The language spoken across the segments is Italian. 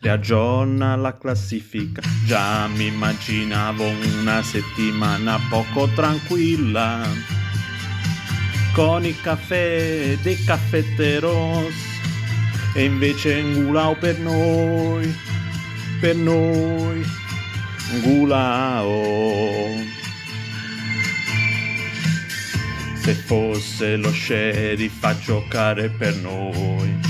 riaggiorna la classifica. Già mi immaginavo una settimana poco tranquilla, con il caffè dei caffetteros, e invece Ngulao per noi, per noi, Ngulao. se fosse lo sheriff a giocare per noi.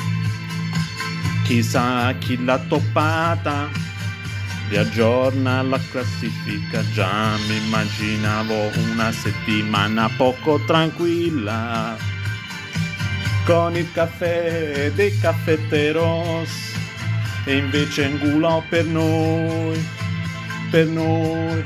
Chissà chi l'ha toppata. Riaggiorna la classifica. Già mi immaginavo una settimana poco tranquilla. Con il caffè dei caffetteros. E invece ingulò per noi per noi.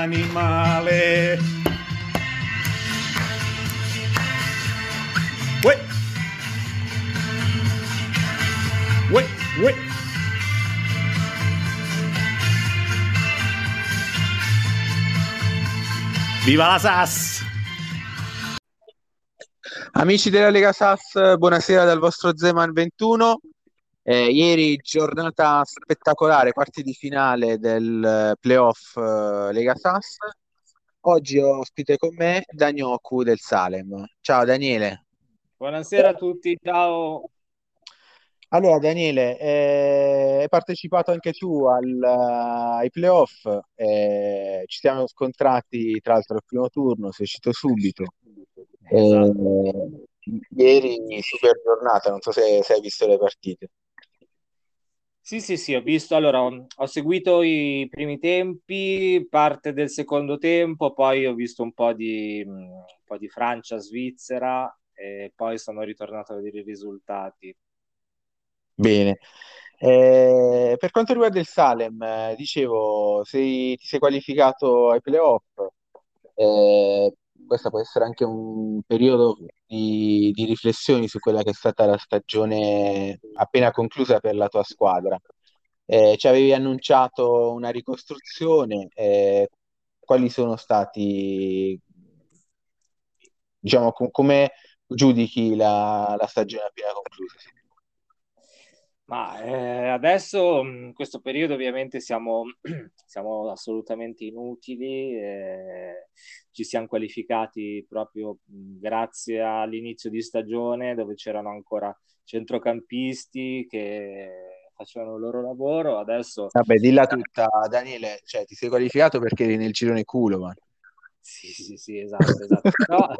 animale. Uè. Uè, uè. Viva la SAS! Amici della Lega SAS, buonasera dal vostro Zeman 21. Eh, ieri giornata spettacolare, quarti di finale del eh, playoff eh, Lega SAS. Oggi ho ospite con me Danioku del Salem. Ciao Daniele. Buonasera a tutti, ciao. Allora, Daniele, eh, hai partecipato anche tu al, ai playoff, eh, ci siamo scontrati tra l'altro al primo turno, sei uscito subito. Esatto. Eh, ieri super giornata, non so se, se, hai visto le partite. Sì, sì, sì, ho visto, allora ho, seguito i primi tempi, parte del secondo tempo, poi ho visto un po' di, un po di Francia, Svizzera e poi sono ritornato a vedere i risultati. Bene. Eh, per quanto riguarda il Salem, eh, dicevo, sei, ti sei qualificato ai playoff. Eh, questo può essere anche un periodo di, di riflessioni su quella che è stata la stagione appena conclusa per la tua squadra. Eh, ci avevi annunciato una ricostruzione, eh, quali sono stati, diciamo, com- come giudichi la, la stagione appena conclusa? Ma eh, adesso in questo periodo ovviamente siamo, siamo assolutamente inutili, eh, ci siamo qualificati proprio grazie all'inizio di stagione dove c'erano ancora centrocampisti che facevano il loro lavoro, adesso... Vabbè, dilla tutta, Daniele, cioè ti sei qualificato perché eri nel girone culo, ma... Sì, sì, sì, esatto, esatto. però,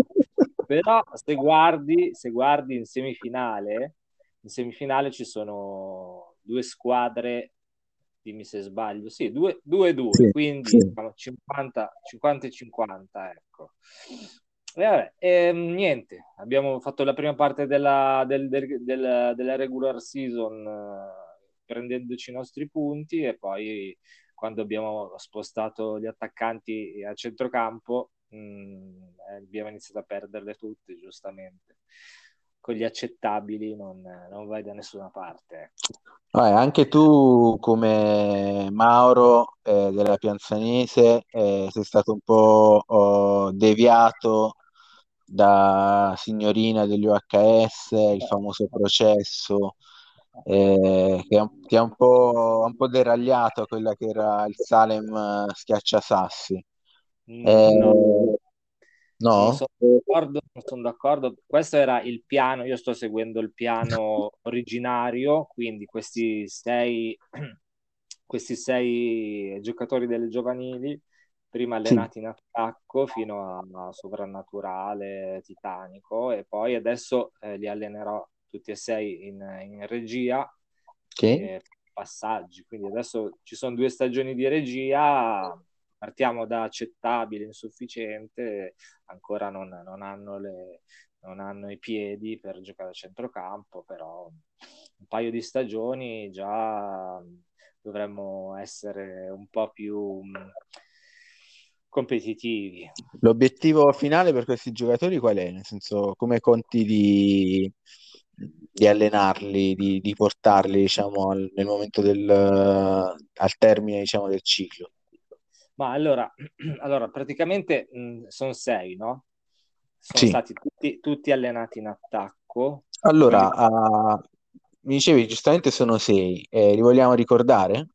però se, guardi, se guardi in semifinale in semifinale ci sono due squadre dimmi se sbaglio, sì, 2-2, Sì, quindi sì. diciamo, 50, 50 e 50, ecco. E vabbè, ehm, niente, abbiamo fatto la prima parte della, del- del- del- della regular season eh, prendendoci i nostri punti e poi quando abbiamo spostato gli attaccanti a centrocampo mh, eh, abbiamo iniziato a perderle tutte, giustamente. Con gli accettabili non, non vai da nessuna parte. Vabbè, anche tu, come Mauro eh, della Pianzanese, eh, sei stato un po' oh, deviato da signorina degli UHS, il famoso processo, eh, che ti ha un po', un po' deragliato a quella che era il Salem eh, Schiacciasassi. Mm, Eh, no, non no? sono d'accordo, sono d'accordo. Questo era il piano, io sto seguendo il piano originario, quindi questi sei, questi sei giocatori delle giovanili, prima Sì, allenati in attacco fino a, a sovrannaturale, titanico, e poi adesso eh, li allenerò tutti e sei in, in regia, sì. eh, passaggi. Quindi adesso ci sono due stagioni di regia, partiamo da accettabile, insufficiente, ancora non, non hanno le, non hanno i piedi per giocare a centrocampo, però un paio di stagioni già dovremmo essere un po' più mh, competitivi. L'obiettivo finale per questi giocatori qual è? Nel senso, come conti di, di allenarli, di, di portarli, diciamo, al, nel momento del, al termine, diciamo, del ciclo? Ma allora, allora praticamente sono sei, no? Sono Sì. stati tutti, tutti allenati in attacco, Allora, quindi ah, mi dicevi giustamente sono sei, eh, li vogliamo ricordare?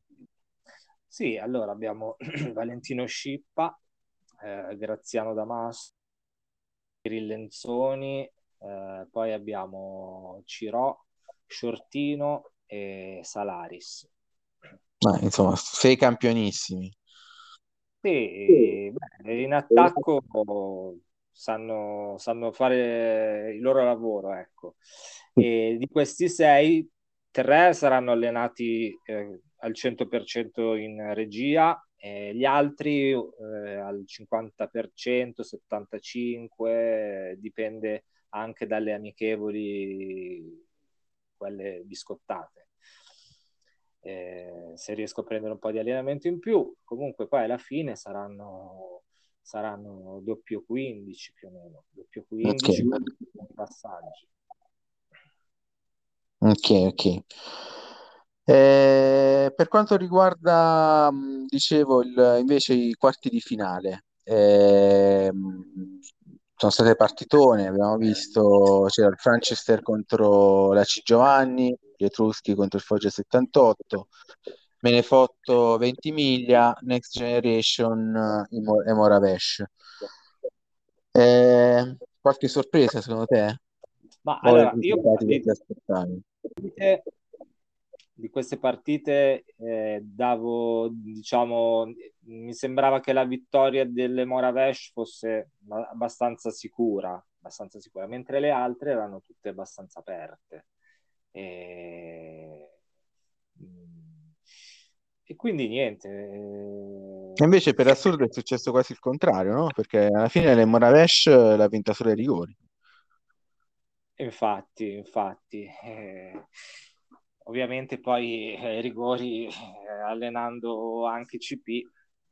sì, allora abbiamo Valentino Scippa, eh, Graziano Damas, Lenzoni, eh, poi abbiamo Cirò, Shortino e Salaris. Ma, insomma, sei campionissimi. Sì, beh, in attacco sanno, sanno fare il loro lavoro, ecco. E di questi sei, tre saranno allenati eh, al 100% in regia, e gli altri eh, al 50%, 75%, dipende anche dalle amichevoli, quelle biscottate. Eh, se riesco a prendere un po' di allenamento in più, comunque poi alla fine saranno, saranno doppio 15 più o meno, doppio 15 Ok, con passaggi. ok, ok. Eh, per quanto riguarda, mh, dicevo, il- invece i quarti di finale, ehm, sono state partitone, abbiamo visto, c'era il Franchester contro la C. Giovanni, gli Etruschi contro il Foggia 78, Menefotto Ventimiglia, Next Generation eh, Imo- e Moravesh. Eh, qualche sorpresa secondo te? Ma O allora, io di, partite- di queste partite eh, davo, diciamo, mi sembrava che la vittoria delle Moravesh fosse abbastanza sicura, abbastanza sicura, mentre le altre erano tutte abbastanza aperte. E, e quindi niente. E eh, invece per assurdo è successo quasi il contrario, no? Perché alla fine le Moravesh l'ha vinta solo ai rigori. Infatti, infatti, eh, ovviamente poi eh, ai rigori, eh, allenando anche CP,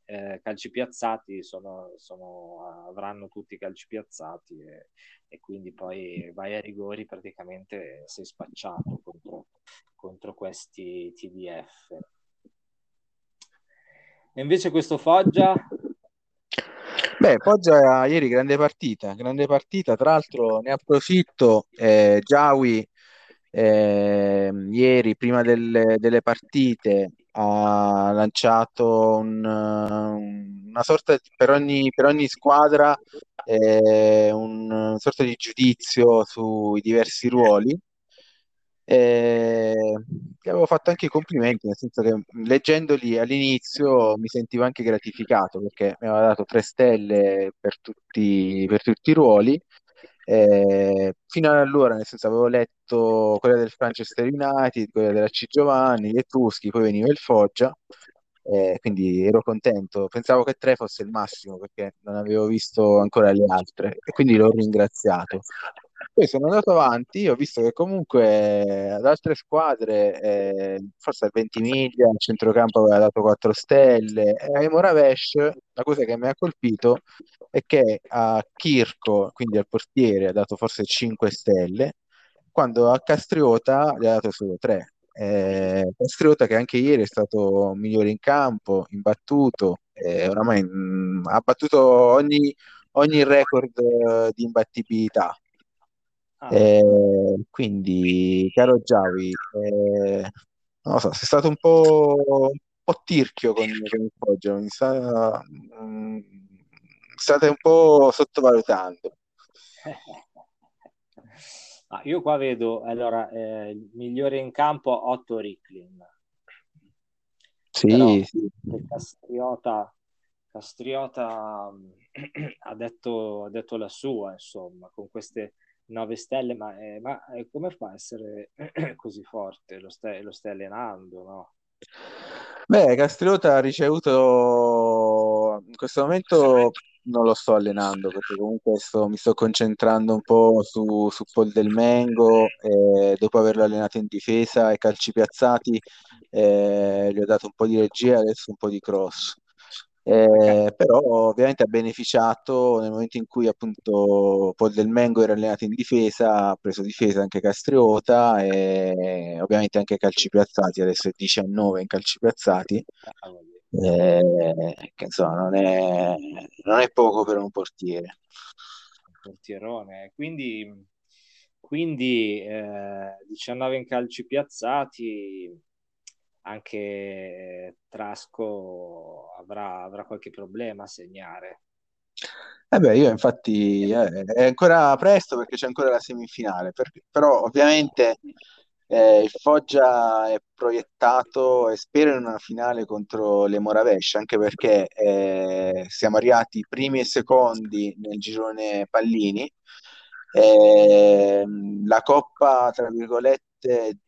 eh, calci piazzati, sono, sono- avranno tutti i calci piazzati e, e quindi poi vai ai rigori praticamente sei spacciato contro, contro questi TDF. E invece questo Foggia, Beh, Foggia ieri grande partita, grande partita, tra l'altro ne approfitto, eh, Giawi eh, ieri prima delle, delle partite ha lanciato un, una sorta di, per ogni, per ogni squadra eh, un, una sorta di giudizio sui diversi ruoli. Eh, che avevo fatto anche i complimenti, nel senso che leggendoli all'inizio mi sentivo anche gratificato perché mi aveva dato tre stelle per tutti, per tutti i ruoli Eh, fino ad allora, nel senso, avevo letto quella del Manchester United, quella della C. Giovanni, gli Etruschi, poi veniva il Foggia, eh, quindi ero contento. Pensavo che tre fosse il massimo perché non avevo visto ancora le altre e quindi l'ho ringraziato. Poi sono andato avanti, ho visto che comunque ad altre squadre, eh, forse al Ventimiglia, il centrocampo aveva dato 4 stelle, e ai Moravesh la cosa che mi ha colpito è che a Kirko, quindi al portiere, ha dato forse 5 stelle, quando a Castriota gli ha dato solo 3. Eh, Castriota che anche ieri è stato migliore in campo, imbattuto, eh, oramai mh, mm, ha battuto ogni, ogni record eh, di imbattibilità. Ah. Eh, quindi, caro Giavi, eh, non lo so, sei stato un po', un po tirchio con, con il Foggia, mi sta, mh, state un po' sottovalutando. Ah, io qua vedo, allora, eh, il migliore in campo 8 Ricklin. Sì, Però, sì. Castriota, Castriota ha, detto, ha detto la sua, insomma, con queste 9 stelle, ma, eh, ma eh, come fa a essere così forte? Lo stai, lo stai allenando, no? Beh, Castriota ha ricevuto in questo momento non lo sto allenando perché comunque sto- mi sto concentrando un po' su, su Paul Del Mengo e dopo averlo allenato in difesa e calci piazzati eh, gli ho dato un po' di regia adesso un po' di cross. Eh, però ovviamente ha beneficiato nel momento in cui appunto Paul Del Mengo era allenato in difesa, ha preso difesa anche Castriota e ovviamente anche calci piazzati, adesso è 19 in calci piazzati. Eh, che insomma non è, non è poco per un portiere. Un portierone, quindi, quindi eh, 19 in calci piazzati, anche Trasco avrà, avrà qualche problema a segnare. Eh beh, io infatti eh, è ancora presto perché c'è ancora la semifinale, per, però ovviamente eh, il Foggia è proiettato e spero in una finale contro le Moravesh, anche perché eh, siamo arrivati primi e secondi nel girone pallini. Eh, la coppa, tra virgolette,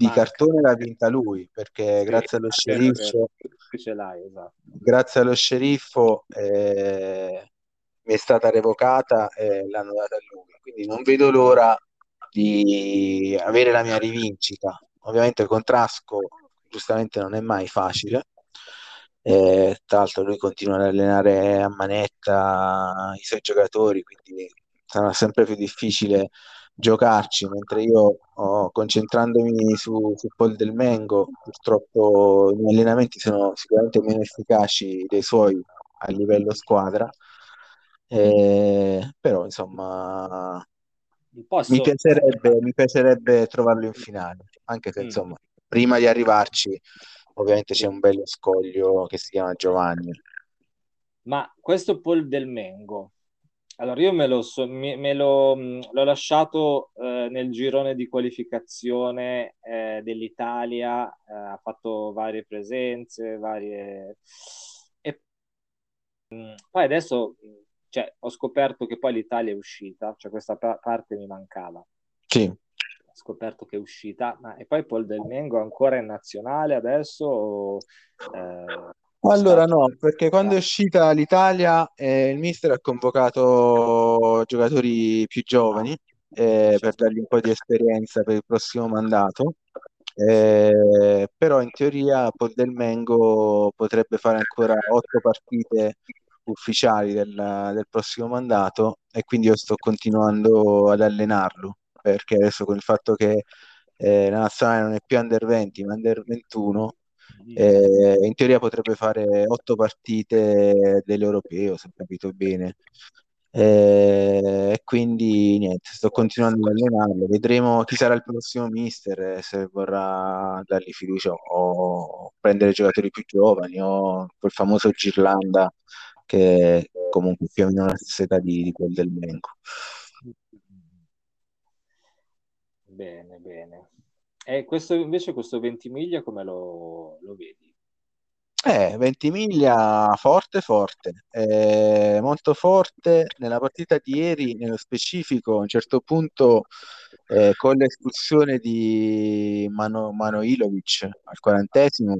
di Manca. cartone l'ha vinta lui, perché sì, grazie allo sceriffo, esatto. grazie allo sceriffo eh, mi è stata revocata e l'hanno data a lui. Quindi non vedo l'ora di avere la mia rivincita. Ovviamente con Trasco giustamente non è mai facile. Eh, tra l'altro lui continua ad allenare a manetta i suoi giocatori, quindi sarà sempre più difficile giocarci, mentre io oh, concentrandomi su, su Paul Del Mengo, purtroppo i miei allenamenti sono sicuramente meno efficaci dei suoi a livello squadra, eh, però insomma Posso... Mi, piacerebbe, mi piacerebbe trovarlo in finale, anche se mm. insomma, prima di arrivarci ovviamente c'è un bello scoglio che si chiama Giovanni. Ma questo Paul del Mengo, allora io me, lo so, me, me lo, mm, l'ho lasciato eh, nel girone di qualificazione eh, dell'Italia, eh, ha fatto varie presenze, varie... E mm, poi adesso cioè, ho scoperto che poi l'Italia è uscita, cioè questa pa- parte mi mancava. Sì. Ho scoperto che è uscita, ma e poi Paul Del Mengo ancora in nazionale adesso? Eh, allora no, perché quando è uscita l'Italia eh, il mister ha convocato giocatori più giovani eh, per dargli un po' di esperienza per il prossimo mandato. Eh, però in teoria Paul Del Mengo potrebbe fare ancora otto partite ufficiali del, del prossimo mandato e quindi io sto continuando ad allenarlo perché adesso con il fatto che eh, la nazionale non è più under 20 ma under 21 eh, in teoria potrebbe fare otto partite dell'europeo se ho capito bene eh, e quindi niente sto continuando ad allenarlo vedremo chi sarà il prossimo mister se vorrà dargli fiducia o prendere giocatori più giovani o quel famoso Girlanda che comunque più o meno la stessa età di, di quel del Mengo. Bene, bene. E questo invece, questo Ventimiglia come lo, lo vedi? Eh, Ventimiglia forte, forte, eh, molto forte nella partita di ieri, nello specifico, a un certo punto eh, con l'espulsione di Mano, Manoilovic al quarantesimo,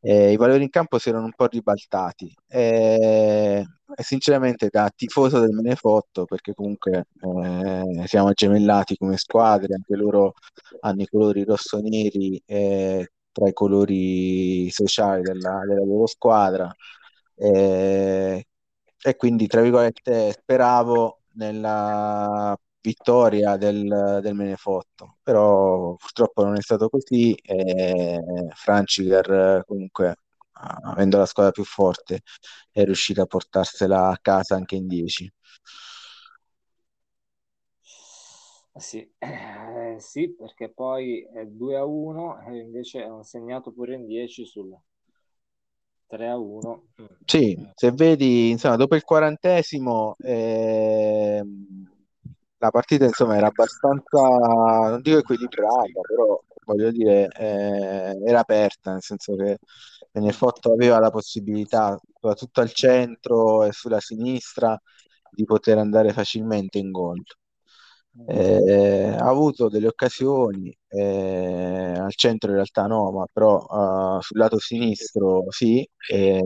eh, i valori in campo si erano un po' ribaltati. Eh, e sinceramente da tifoso del Menefotto, perché comunque eh, siamo gemellati come squadre, anche loro hanno i colori rosso-neri eh, tra i colori sociali della, della loro squadra. Eh, e quindi tra virgolette speravo nella vittoria del, del Menefotto però purtroppo non è stato così e Franciker comunque avendo la squadra più forte è riuscito a portarsela a casa anche in 10 sì, eh, sì, perché poi è 2 a 1 e invece hanno segnato pure in 10 sul 3 a 1. Sì, se vedi, insomma, dopo il quarantesimo eh, la partita insomma era abbastanza, non dico equilibrata, però voglio dire, eh, era aperta, nel senso che Benefotto aveva la possibilità, soprattutto al centro e sulla sinistra, di poter andare facilmente in gol. Eh, ha avuto delle occasioni, eh, al centro in realtà no, ma però uh, sul lato sinistro sì, e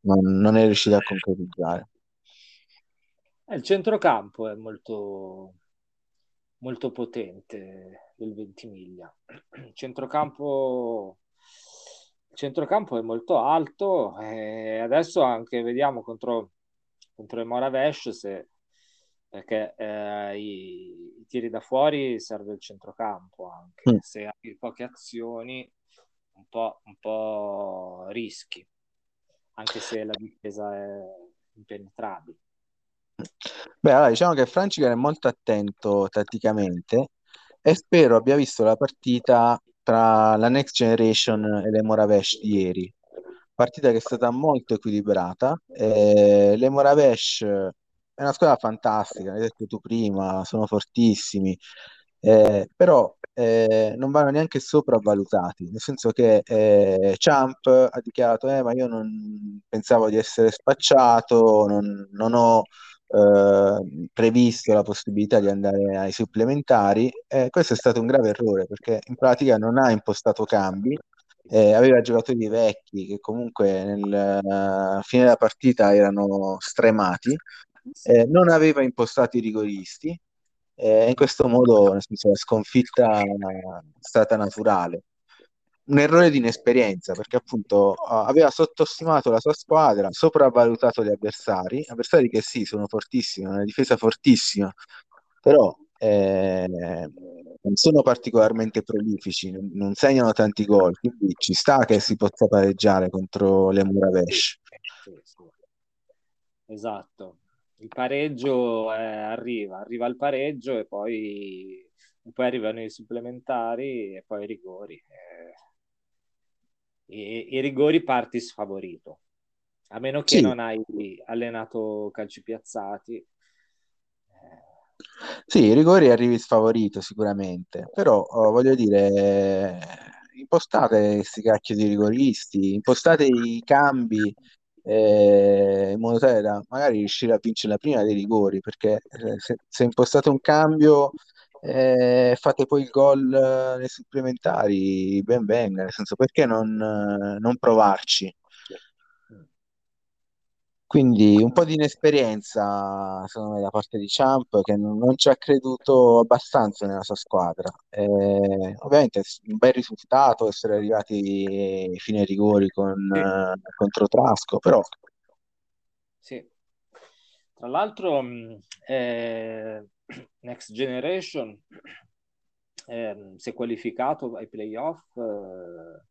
non, non è riuscito a concretizzare. Il centrocampo è molto, molto potente del Ventimiglia. Il centrocampo, il centrocampo è molto alto e adesso anche vediamo contro, contro il Moravesh se perché eh, i, i, tiri da fuori serve il centrocampo anche, mm. se hai poche azioni un po', un po' rischi, anche se la difesa è impenetrabile. Beh, allora diciamo che Francica è molto attento tatticamente e spero abbia visto la partita tra la Next Generation e le Moravesh di ieri. Partita che è stata molto equilibrata. Eh, le Moravesh è una squadra fantastica, l'hai detto tu prima, sono fortissimi, eh, però eh, non vanno neanche sopravvalutati, nel senso che eh, Champ ha dichiarato, eh, ma io non pensavo di essere spacciato, non, non ho eh, previsto la possibilità di andare ai supplementari. Eh, questo è stato un grave errore perché in pratica non ha impostato cambi, eh, aveva giocatori vecchi che comunque nel uh, fine della partita erano stremati, non aveva impostato i rigoristi e in questo modo senso, la sconfitta è stata naturale un errore di inesperienza perché appunto aveva sottostimato la sua squadra, sopravvalutato gli avversari, avversari che sì, sono fortissimi, una difesa fortissima, però eh, non sono particolarmente prolifici, non, non, segnano tanti gol, quindi ci sta che si possa pareggiare contro le Muravesh. Esatto, il pareggio eh, arriva, arriva il pareggio e poi, poi arrivano i supplementari e poi i rigori. Eh i, i rigori parti sfavorito, a meno che sì. non hai allenato calci piazzati. Sì, i rigori arrivi sfavorito sicuramente, però oh, voglio dire, impostate questi cacchio di rigoristi, impostate i cambi eh, in modo tale da magari riuscire a vincere la prima dei rigori, perché eh, se, se impostate un cambio eh, fate poi il gol eh, nei supplementari, ben venga, nel senso perché non, eh, non provarci? Quindi un po' di inesperienza, secondo me, da parte di Champ, che non, non ci ha creduto abbastanza nella sua squadra. Ovviamente un bel risultato essere arrivati fine ai rigori con, sì. contro Trasco, però... Sì. Tra l'altro, eh, Next Generation eh, si è qualificato ai playoff, eh,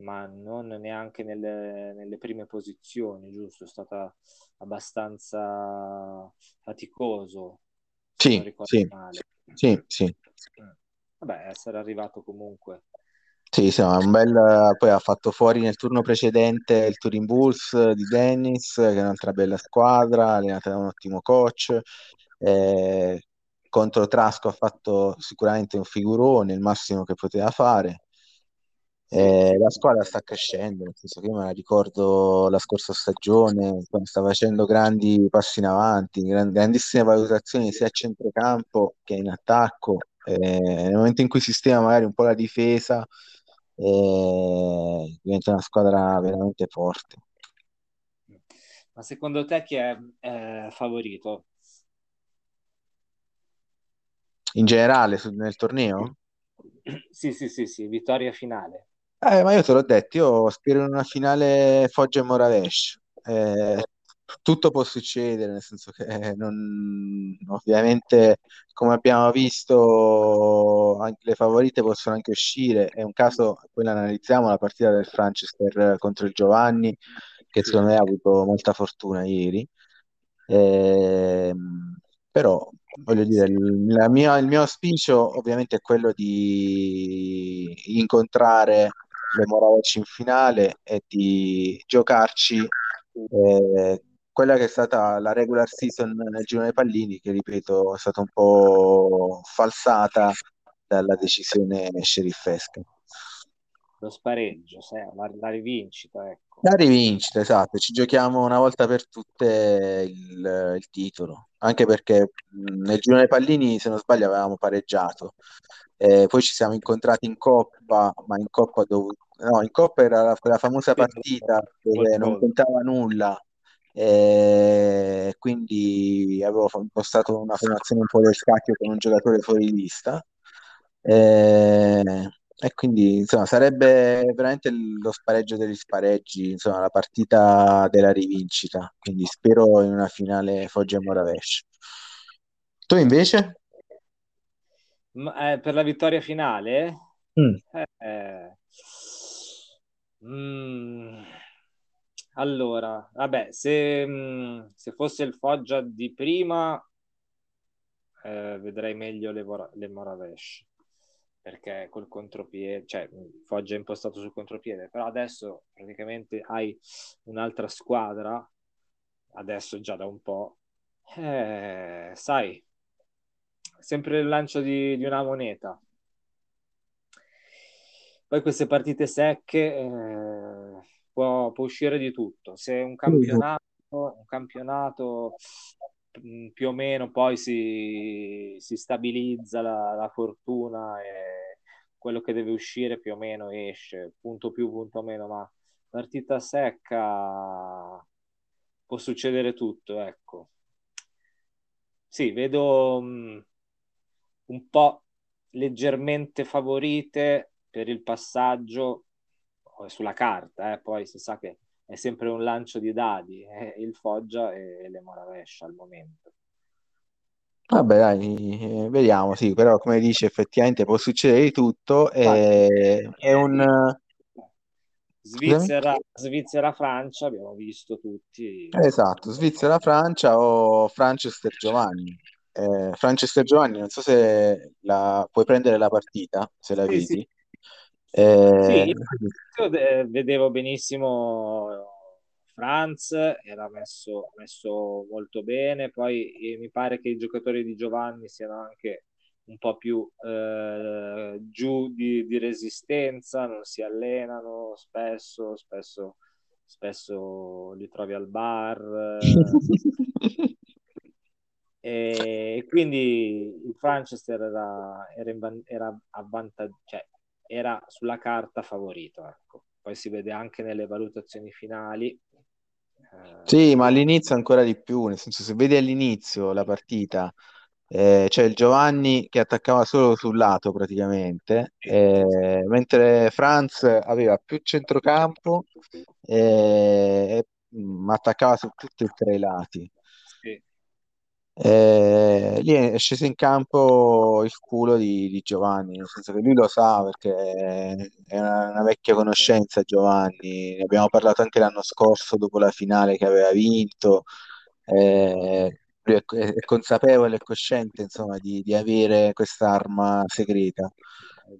ma non neanche nelle, nelle, prime posizioni, giusto? È stata abbastanza faticoso. Sì, sì, sì, sì. Vabbè, essere arrivato comunque. Sì, insomma, un bel, poi ha fatto fuori nel turno precedente il Turin Bulls di Dennis, che è un'altra bella squadra, allenata da un ottimo coach. Eh, contro Trasco ha fatto sicuramente un figurone, il massimo che poteva fare. Eh, la squadra sta crescendo, nel senso che io me la ricordo la scorsa stagione, sta facendo grandi passi in avanti, gran- grandissime valutazioni sia a centrocampo che in attacco. Eh, nel momento in cui sistema magari un po' la difesa, eh, diventa una squadra veramente forte. Ma secondo te chi è eh, favorito? In generale su- nel torneo? Sì, sì, sì, sì, vittoria finale. Eh, ma io te l'ho detto, io spero in una finale Foggia e Moravesh. Eh, tutto può succedere, nel senso che eh, non- ovviamente, come abbiamo visto, anche le favorite possono anche uscire. È un caso, poi analizziamo, la partita del Franchester contro il Giovanni, che secondo me ha avuto molta fortuna ieri. Ehm, però, voglio dire, il, mia- il mio auspicio ovviamente è quello di incontrare le Moravec in finale e di giocarci eh, quella che è stata la regular season nel girone pallini, che ripeto è stata un po' falsata dalla decisione sceriffesca. Lo spareggio, la, la rivincita, ecco. La rivincita, esatto, ci giochiamo una volta per tutte il, il titolo, anche perché nel girone pallini, se non sbaglio, avevamo pareggiato. Eh, poi ci siamo incontrati in Coppa, ma in Coppa dove... No, in Coppa era la- quella famosa partita dove non contava nulla, e quindi avevo impostato una formazione un po' del scacchio con un giocatore fuori lista. Eh, e quindi, insomma, sarebbe veramente lo spareggio degli spareggi, insomma, la partita della rivincita. Quindi spero in una finale Foggia e Moravesh. Tu invece? Ma, eh, per la vittoria finale? Mm. Eh, eh, mm, allora, vabbè, se, mm, se fosse il Foggia di prima, eh, vedrei meglio le, le Moravesh, perché col contropiede, cioè Foggia è impostato sul contropiede, però adesso praticamente hai un'altra squadra, adesso già da un po', eh, sai, sempre il lancio di, di una moneta. Poi queste partite secche eh, può, può uscire di tutto. Se un campionato, un campionato mh, più o meno poi si, si stabilizza la, la fortuna e quello che deve uscire più o meno esce, punto più, punto meno, ma partita secca può succedere tutto, ecco. Sì, vedo mh, un po' leggermente favorite per il passaggio eh, sulla carta, eh, poi si sa che è sempre un lancio di dadi, eh, il Foggia e le Moravescia al momento. Vabbè, dai, eh, vediamo, sì, però come dici, effettivamente può succedere di tutto. e- è un... Scusami? Svizzera, Svizzera, Francia, abbiamo visto tutti. Esatto, Svizzera, Francia o Franchester Giovanni. Eh, Franchester Giovanni, non so se la... puoi prendere la partita, se la Sì, vedi. sì. Eh, Sì, io de- vedevo benissimo Franz, era messo, messo molto bene, poi eh, mi pare che i giocatori di Giovanni siano anche un po' più eh, giù di, di resistenza, non si allenano spesso, spesso, spesso li trovi al bar. e quindi il Manchester era, era, in era avvantag- cioè, era sulla carta favorito, ecco. Poi si vede anche nelle valutazioni finali. Eh, Sì, ma all'inizio ancora di più, nel senso se vedi all'inizio la partita, eh, c'è il Giovanni che attaccava solo sul lato praticamente, eh, mentre Franz aveva più centrocampo eh, e mm, attaccava su tutti e tre i lati. Eh, lì è sceso in campo il culo di, di Giovanni, nel senso che lui lo sa perché è una, una vecchia conoscenza Giovanni, ne abbiamo parlato anche l'anno scorso dopo la finale che aveva vinto, Eh, lui è, è consapevole e cosciente insomma di, di avere quest'arma segreta.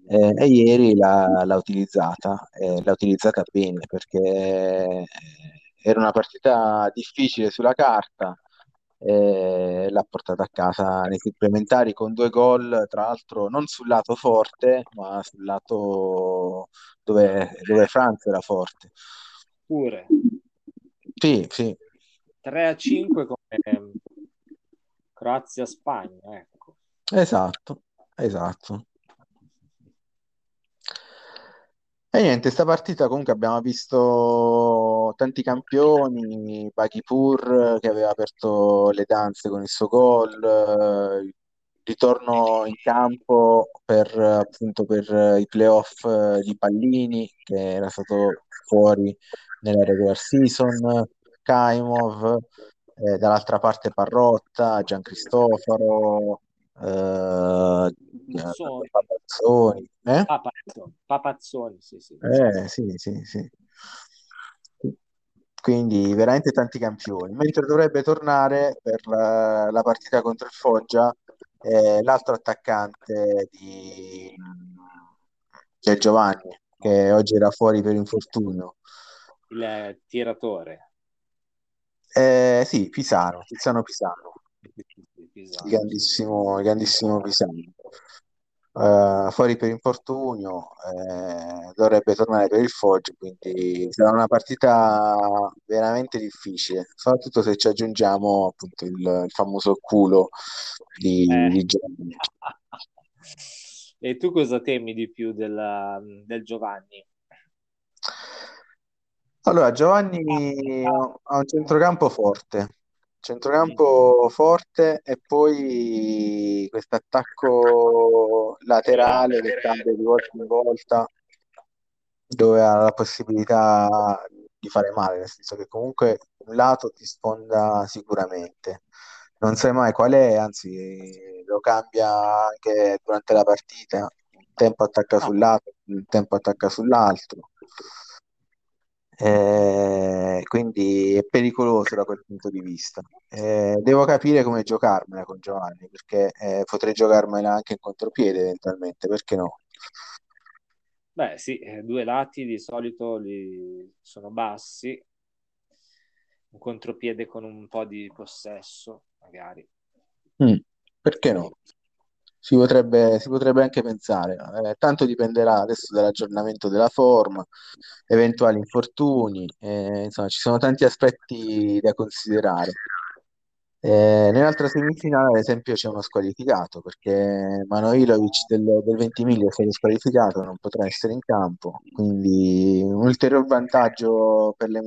Eh, e ieri l'ha l'ha utilizzata, l'ha utilizzata bene perché era una partita difficile sulla carta e l'ha portata a casa nei supplementari con due gol, tra l'altro non sul lato forte, ma sul lato dove, dove Franza era forte. Pure. Sì, sì. 3 a 5 come Croazia-Spagna, ecco. Esatto, esatto. E niente, sta partita comunque abbiamo visto tanti campioni, Baghipur che aveva aperto le danze con il suo gol, eh, ritorno in campo per, appunto, per i playoff eh, di Pallini che era stato fuori nella regular season, Kaimov, eh, dall'altra parte Parrotta, Gian Cristofaro, eh, Papazzoni. Papazzoni, eh? Papazzoni, Papazzoni, sì, sì. Eh, sì, sì, sì. Quindi veramente tanti campioni. Mentre dovrebbe tornare per la, la partita contro il Foggia eh, l'altro attaccante di, di Giovanni, che oggi era fuori per infortunio. Il tiratore. Eh, sì, Pisano, Tiziano Pisano. Il grandissimo, il grandissimo Pisano. Uh, fuori per infortunio, eh, dovrebbe tornare per il Foggia, quindi sarà una partita veramente difficile, soprattutto se ci aggiungiamo appunto il, il famoso culo di, Eh. di Giovanni. E tu cosa temi di più della- del Giovanni? Allora, Giovanni ha ha un centrocampo forte, centrocampo forte e poi questo attacco laterale che cambia di volta in volta, dove ha la possibilità di fare male, nel senso che comunque un lato ti sfonda sicuramente. Non sai mai qual è, anzi lo cambia anche durante la partita. Un tempo attacca sul lato, un tempo attacca sull'altro. Eh, quindi è pericoloso da quel punto di vista. Eh, devo capire come giocarmela con Giovanni, perché eh, potrei giocarmela anche in contropiede eventualmente, perché no? Beh, sì, eh, due lati di solito li sono bassi, un contropiede con un po' di possesso, magari. Mm, perché no? Si potrebbe, si potrebbe anche pensare, eh, tanto dipenderà adesso dall'aggiornamento della forma, eventuali infortuni, eh, insomma ci sono tanti aspetti da considerare. Eh, nell'altra semifinale, ad esempio, c'è uno squalificato perché Manojlovic del, del Ventimiglia è stato squalificato, non potrà essere in campo, quindi un ulteriore vantaggio per le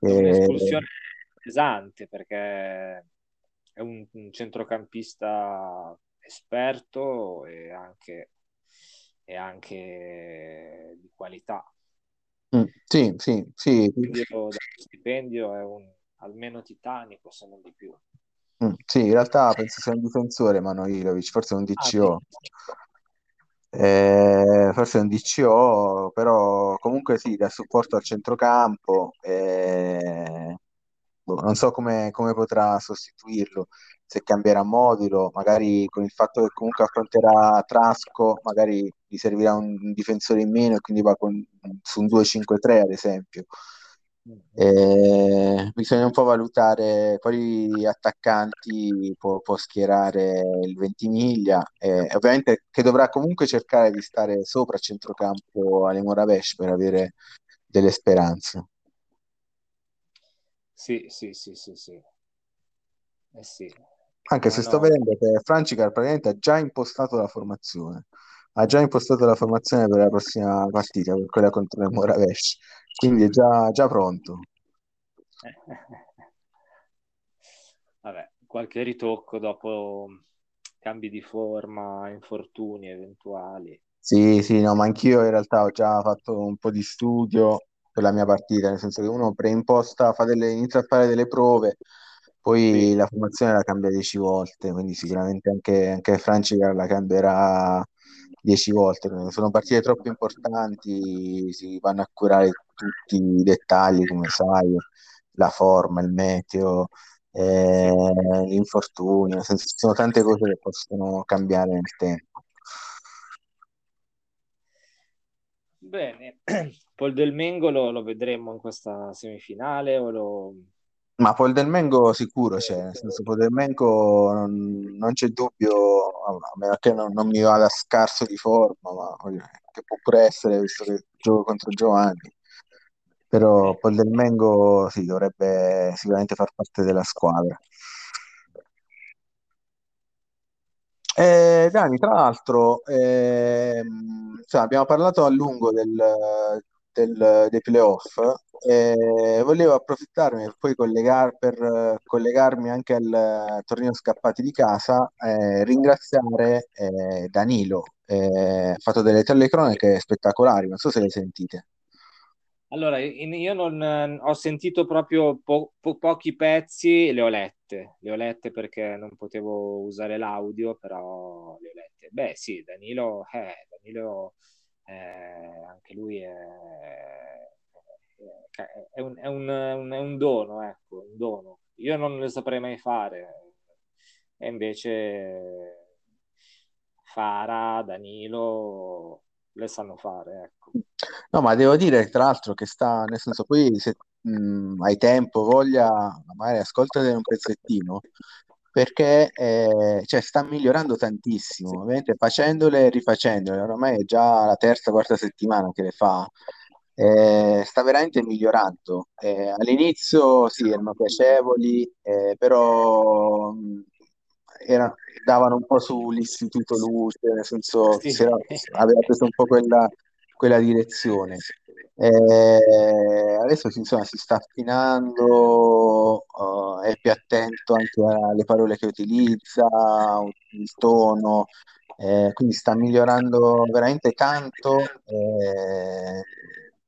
Eh, un'espulsione pesante perché è un, un centrocampista esperto e anche, e anche di qualità. mm, sì, sì, sì, lo- dallo stipendio è un almeno titanico, se non di più. Mm, sì, in realtà penso sia un difensore Manojlovic, forse un Ah, DCO. Eh, forse è un DCO, però comunque sì, dà supporto al centrocampo. eh, non so come, come potrà sostituirlo, se cambierà modulo, magari con il fatto che comunque affronterà Trasco, magari gli servirà un, difensore in meno e quindi va con- su un 2-5-3 ad esempio. Eh, bisogna un po' valutare quali attaccanti può, può schierare il Ventimiglia, eh, ovviamente che dovrà comunque cercare di stare sopra a centrocampo alle Moravesh per avere delle speranze. Sì, sì, sì, sì, sì. Eh sì. Anche No, se sto no. vedendo che Francicar praticamente ha già impostato la formazione, ha già impostato la formazione per la prossima partita, per quella contro le Moravesh, quindi è già, già pronto. Vabbè, qualche ritocco dopo cambi di forma, infortuni eventuali. Sì, sì, no, ma anch'io in realtà ho già fatto un po' di studio per la mia partita, nel senso che uno preimposta, fa delle, inizia a fare delle prove, poi Sì. la formazione la cambia dieci volte, quindi sicuramente anche, anche Francicar la cambierà dieci volte. Sono partite troppo importanti, si vanno a curare tutti i dettagli, come sai, la forma, il meteo, eh, l'infortunio, ci sono tante cose che possono cambiare nel tempo. Bene, Pol del Mengo lo, lo vedremo in questa semifinale o lo... Ma Paul Del Mengo sicuro c'è, nel senso Paul Del Mengo non, non c'è dubbio, a meno che non, non mi vada scarso di forma, ma che può pure essere visto che gioco contro Giovanni, però Paul Del Mengo sì, dovrebbe sicuramente far parte della squadra. Eh, Dani, tra l'altro, ehm, insomma, abbiamo parlato a lungo del, del- dei playoff e volevo approfittarmi per poi collegar- per eh, collegarmi anche al eh, torneo Scappati di casa e ringraziare eh, Danilo. Eh, ha fatto delle telecronache spettacolari, non so se le sentite. Allora, io non eh, ho sentito proprio po- po- pochi pezzi, le ho lette, le ho lette perché non potevo usare l'audio, però le ho lette. Beh, sì, Danilo, eh, Danilo eh, anche lui è, è- un, è un- è un dono, ecco, un dono. Io non lo saprei mai fare, e invece Fara, Danilo le sanno fare, ecco. No, ma devo dire tra l'altro che sta, nel senso, poi se mh, hai tempo, voglia, magari ascoltate un pezzettino, perché eh, cioè, sta migliorando tantissimo, ovviamente facendole e rifacendole, ormai è già la terza, quarta settimana che le fa, eh, sta veramente migliorando. Eh, all'inizio sì, erano piacevoli, eh, però mh, era- davano un po' sull'istituto luce, nel senso Sì. era- aveva preso un po' quella quella direzione. Eh, adesso si- insomma, si sta affinando, eh, è più attento anche alle parole che utilizza, il tono, eh, quindi sta migliorando veramente tanto. eh,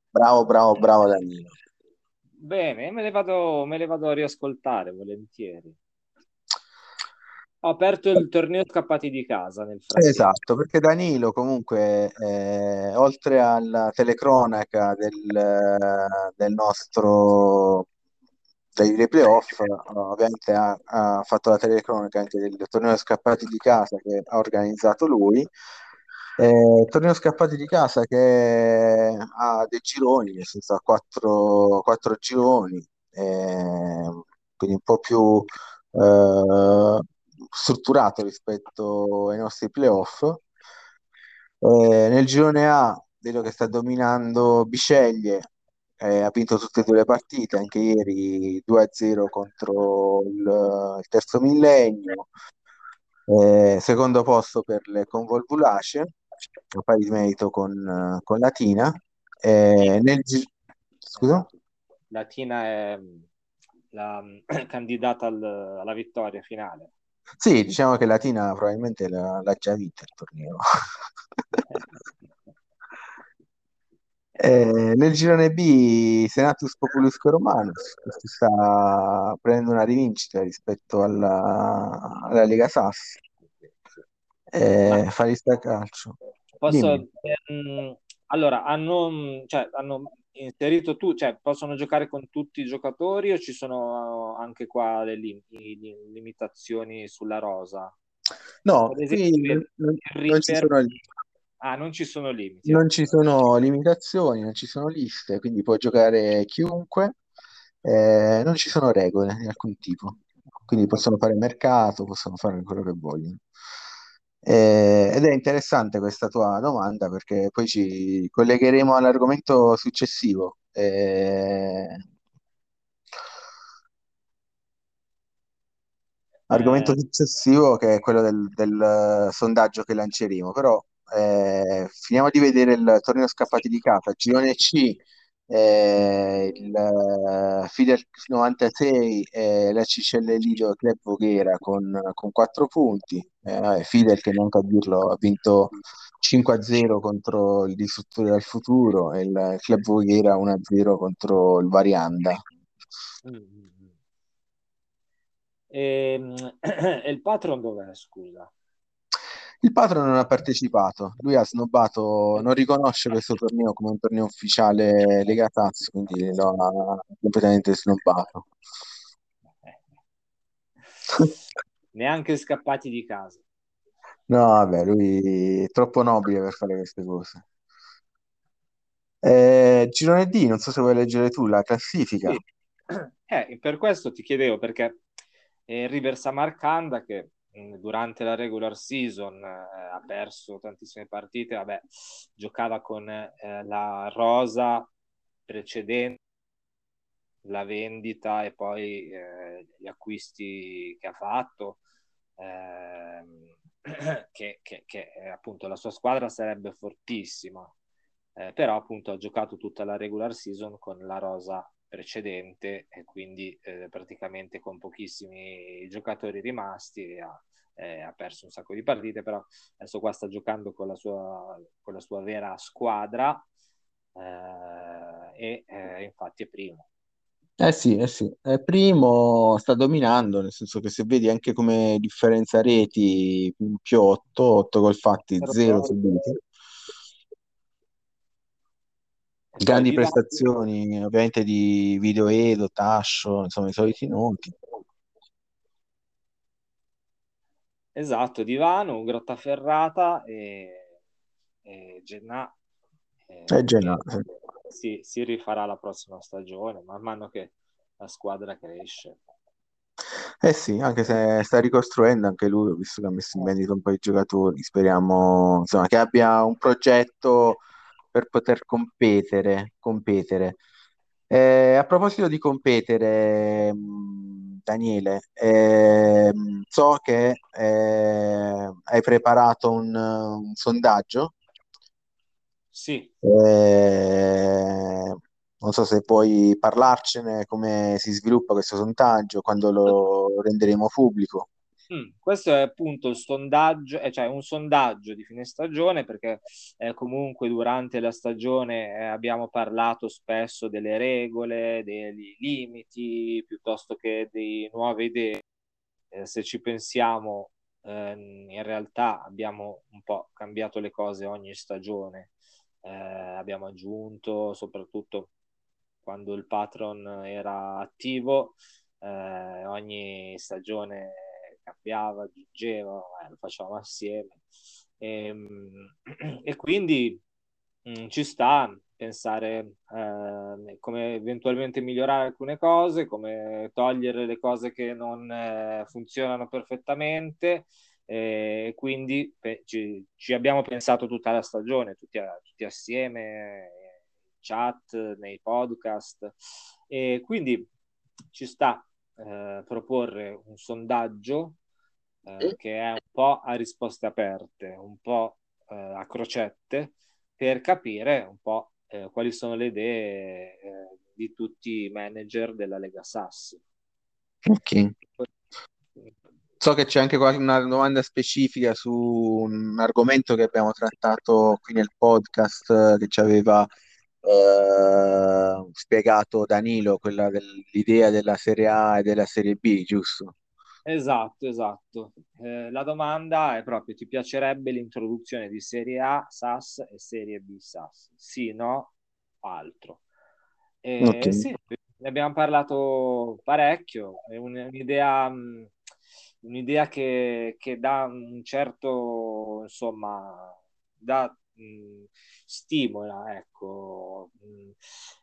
bravo, bravo, bravo Danilo. Bene, me le vado, me le vado a riascoltare volentieri. Ho aperto il torneo Scappati di casa nel frattempo. Esatto, perché Danilo comunque, eh, oltre alla telecronaca del, del nostro dei playoff, eh, ovviamente ha, ha fatto la telecronaca anche del torneo Scappati di casa che ha organizzato lui. Eh, torneo Scappati di casa che ha dei gironi, nel senso ha quattro, quattro gironi, eh, quindi un po' più eh, strutturato rispetto ai nostri playoff. Eh, nel girone A vedo che sta dominando Bisceglie, eh, ha vinto tutte e due le partite, anche ieri 2-0 contro il, il terzo millennio. Eh, secondo posto per le con Volvulace, a pari di merito con, con Latina. Eh, nel Scusa? Latina è la candidata al- alla vittoria finale. Sì, diciamo che Latina probabilmente l'ha l'ha già vinto il torneo. Eh, nel girone B, Senatus Populusque Romanus, questo sta prendendo una rivincita rispetto alla, alla Lega Sass. Eh, Farista Calcio. posso, ehm, allora, hanno, cioè, hanno inserito tu, cioè, possono giocare con tutti i giocatori o ci sono anche qua le lim- li- limitazioni sulla rosa? No, esempio, il, non, non ci sono, ah, non ci sono limiti, non ci sono limitazioni, non ci sono liste, quindi può giocare chiunque, eh, non ci sono regole di alcun tipo, quindi possono fare mercato, possono fare quello che vogliono. Eh, ed è interessante questa tua domanda perché poi ci collegheremo all'argomento successivo. Eh, argomento Eh, successivo che è quello del, del, eh, sondaggio che lanceremo, però eh, finiamo di vedere il torneo scappati di casa, girone C, eh, il eh, Fidel 96 e la Cicelle Lido Club Voghera con, con 4 punti, Eh, Fidel che neanche a dirlo ha vinto 5-0 contro il Distruttore del Futuro e il Club Voghera 1-0 contro il Varianda. mm, mm, mm. Ehm, E, il patron dov'è, scusa? Il Patron non ha partecipato, lui ha snobbato, non riconosce questo torneo come un torneo ufficiale Lega Taz, quindi lo ha completamente snobbato. Neanche scappati di casa. No, vabbè, lui è troppo nobile per fare queste cose. Eh, girone D, non so se vuoi leggere tu la classifica. Sì. Eh, per questo ti chiedevo, perché eh, River Samarcanda, che durante la regular season eh, ha perso tantissime partite, vabbè, giocava con eh, la rosa precedente, la vendita e poi eh, gli acquisti che ha fatto, ehm, che, che, che appunto la sua squadra sarebbe fortissima, eh, però appunto ha giocato tutta la regular season con la rosa precedente e quindi eh, praticamente con pochissimi giocatori rimasti ha, eh, ha, perso un sacco di partite, però adesso qua sta giocando con la sua, con la sua vera squadra eh, e eh, infatti è primo. Eh sì, eh sì, è primo, sta dominando, nel senso che se vedi anche come differenza reti più 8, 8 gol fatti, 0 subiti. Grandi prestazioni, ovviamente di Video Edo, Tascio, insomma i soliti nomi. Esatto, Divano, Grottaferrata e, e Gennà. E, e si, si rifarà la prossima stagione, man mano che la squadra cresce. Eh sì, anche se sta ricostruendo anche lui, visto che ha messo in vendita un po' di giocatori, speriamo insomma, che abbia un progetto per poter competere. competere. Eh, a proposito di competere, mm, Daniele, eh, so che eh, hai preparato un, un sondaggio. Sì. Eh, non so se puoi parlarcene, come si sviluppa questo sondaggio, quando lo renderemo pubblico. Mm, questo è appunto il sondaggio, eh, cioè un sondaggio di fine stagione perché eh, comunque durante la stagione eh, abbiamo parlato spesso delle regole, dei limiti piuttosto che di nuove idee. Eh, se ci pensiamo, ehm, in realtà abbiamo un po' cambiato le cose ogni stagione. Eh, abbiamo aggiunto soprattutto quando il patron era attivo, eh, ogni stagione cambiava, giungeva, eh, lo facevamo assieme. E, ehm, e quindi mh, mm, ci sta pensare eh, come eventualmente migliorare alcune cose, come togliere le cose che non eh, funzionano perfettamente. E quindi pe- ci, ci, abbiamo pensato tutta la stagione, tutti, tutti assieme, chat, nei podcast. E quindi ci sta eh, proporre un sondaggio eh, che è un po' a risposte aperte, un po' eh, a crocette, per capire un po' eh, quali sono le idee eh, di tutti i manager della Lega Sass. Ok. So che c'è anche una domanda specifica su un argomento che abbiamo trattato qui nel podcast che ci aveva eh, spiegato Danilo, quella dell'idea della Serie A e della Serie B, giusto? Esatto, esatto. Eh, la domanda è proprio: ti piacerebbe l'introduzione di Serie A SAS e Serie B SAS? Sì, no, altro. Eh, okay. Sì, ne abbiamo parlato parecchio. È un'idea, mm, un'idea che, che dà un certo, insomma, dà mh, stimola, ecco.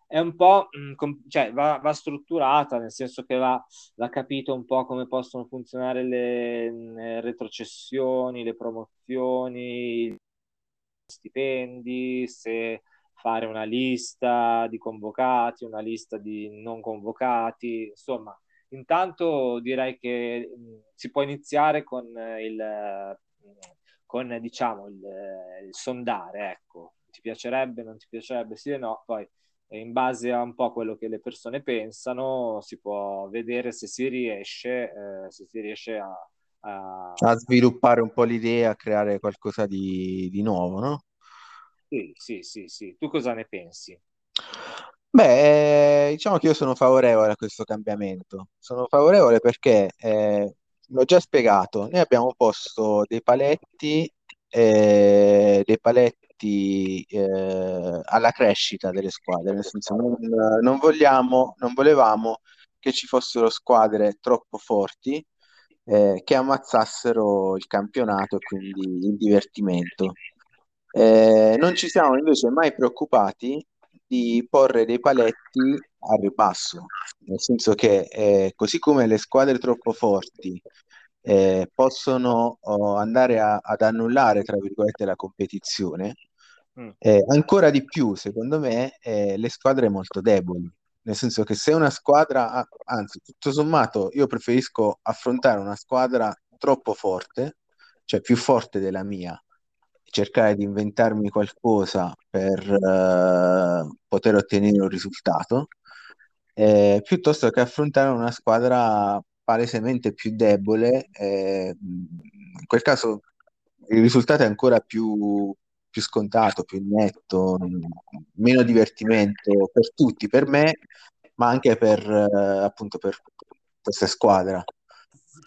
È un po', mh, com- cioè va, va, strutturata, nel senso che va, va, capito un po' come possono funzionare le mh, retrocessioni, le promozioni, gli stipendi, se fare una lista di convocati, una lista di non convocati, insomma. Intanto direi che mh, si può iniziare con il, con diciamo il, il sondare, ecco, ti piacerebbe, non ti piacerebbe, sì o no, poi in base a un po' quello che le persone pensano si può vedere se si riesce, eh, se si riesce a, a... a, sviluppare un po' l'idea, a creare qualcosa di, di nuovo, no? Sì, sì, sì, sì. Tu cosa ne pensi? Beh, diciamo che io sono favorevole a questo cambiamento. Sono favorevole perché, eh, l'ho già spiegato, noi abbiamo posto dei paletti, eh, dei paletti eh, alla crescita delle squadre, nel senso non, non, vogliamo, non volevamo che ci fossero squadre troppo forti eh, che ammazzassero il campionato e quindi il divertimento. Eh, non ci siamo invece mai preoccupati di porre dei paletti al ribasso, nel senso che eh, così come le squadre troppo forti eh, possono oh, andare a- ad annullare, tra virgolette, la competizione, Mm. eh, ancora di più, secondo me, eh, le squadre molto deboli. Nel senso che se una squadra, ah, anzi, tutto sommato, io preferisco affrontare una squadra troppo forte, cioè più forte della mia, cercare di inventarmi qualcosa per eh, poter ottenere un risultato, eh, piuttosto che affrontare una squadra palesemente più debole. eh, in quel caso il risultato è ancora più, più scontato, più netto, meno divertimento per tutti, per me, ma anche per, eh, appunto per questa squadra.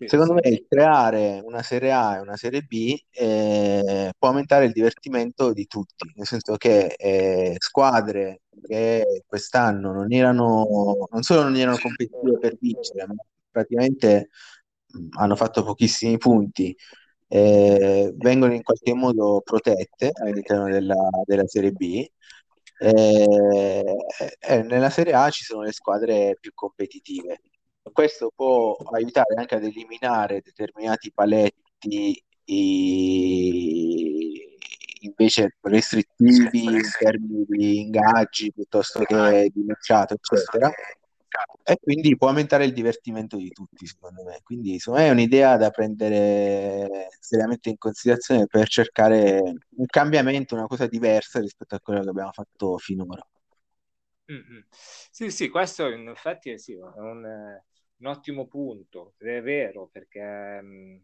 Secondo me il creare una Serie A e una Serie B eh, può aumentare il divertimento di tutti, nel senso che eh, squadre che quest'anno non erano, non solo non erano competitive per vincere, ma praticamente hanno fatto pochissimi punti, eh, vengono in qualche modo protette all'interno della, della Serie B. Eh, e nella Serie A ci sono le squadre più competitive. Questo può aiutare anche ad eliminare determinati paletti i- invece restrittivi in termini di ingaggi piuttosto che di mercato, eccetera. E quindi può aumentare il divertimento di tutti, secondo me. Quindi, secondo me è un'idea da prendere seriamente in considerazione per cercare un cambiamento, una cosa diversa rispetto a quello che abbiamo fatto finora. Mm, mm. Sì, sì, questo in effetti è, sì, è un, eh, un ottimo punto, è vero, perché mm,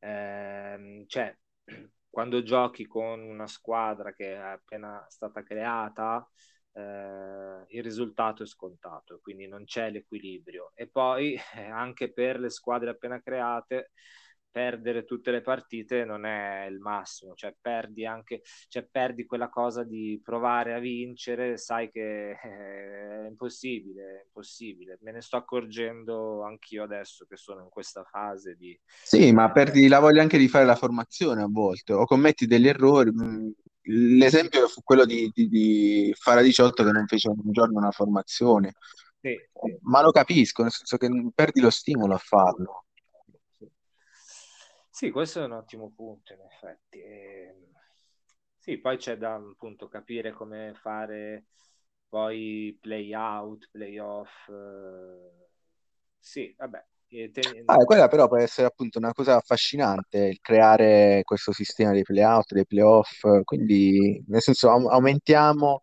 ehm, cioè, quando giochi con una squadra che è appena stata creata, eh, il risultato è scontato, quindi non c'è l'equilibrio. E poi anche per le squadre appena create, perdere tutte le partite non è il massimo, cioè perdi anche, cioè perdi quella cosa di provare a vincere, sai che eh, è impossibile, è impossibile. Me ne sto accorgendo anch'io adesso che sono in questa fase di... Sì, ma perdi la voglia anche di fare la formazione a volte o commetti degli errori. Mm, L'esempio fu quello di, di, di Fara 18 che non fece un giorno una formazione, sì, sì. ma lo capisco, nel senso che perdi lo stimolo a farlo. Sì. Questo è un ottimo punto, in effetti. E, sì, poi c'è da appunto capire come fare poi play out, play off. eh, Sì, vabbè. e te- Ah, quella però può essere appunto una cosa affascinante, il creare questo sistema dei play-out, dei play-off, quindi nel senso au- aumentiamo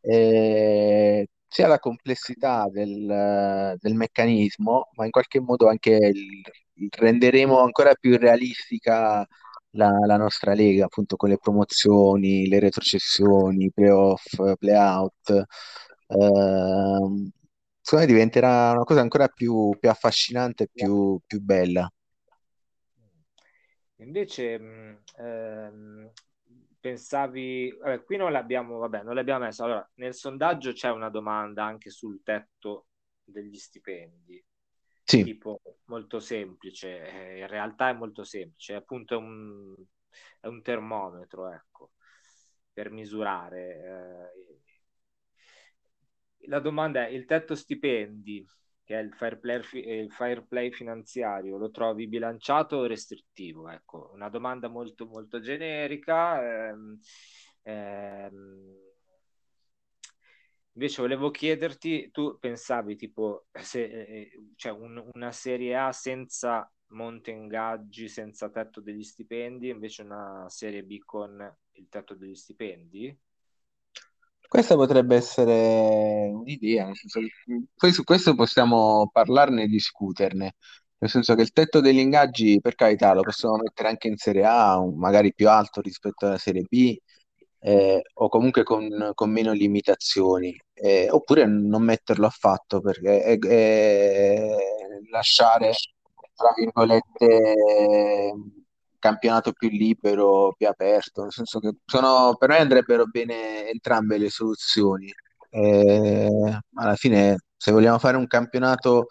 eh, sia la complessità del, del meccanismo, ma in qualche modo anche il- renderemo ancora più realistica la, la nostra lega, appunto con le promozioni, le retrocessioni, i play-off, play-out. Ehm, secondo me diventerà una cosa ancora più, più affascinante e più, più bella. Invece, mh, ehm, pensavi, vabbè, qui non l'abbiamo, vabbè, non l'abbiamo messo. Allora, nel sondaggio c'è una domanda anche sul tetto degli stipendi, Sì, tipo molto semplice, eh, in realtà è molto semplice, appunto è un, è un termometro, ecco, per misurare. eh. La domanda è, il tetto stipendi, che è il fair play, eh, il fair play finanziario, lo trovi bilanciato o restrittivo? Ecco, una domanda molto molto generica. ehm, ehm, Invece volevo chiederti, tu pensavi tipo se eh, cioè un- una Serie A senza monte ingaggi, senza tetto degli stipendi, invece una Serie B con il tetto degli stipendi? questa potrebbe essere un'idea, nel senso che poi su questo possiamo parlarne e discuterne, nel senso che il tetto degli ingaggi, per carità, lo possiamo mettere anche in Serie A, magari più alto rispetto alla Serie B, eh, o comunque con, con meno limitazioni, eh, oppure non metterlo affatto perché è lasciare, tra virgolette, campionato più libero, più aperto, nel senso che sono, per me andrebbero bene entrambe le soluzioni. Eh, alla fine, se vogliamo fare un campionato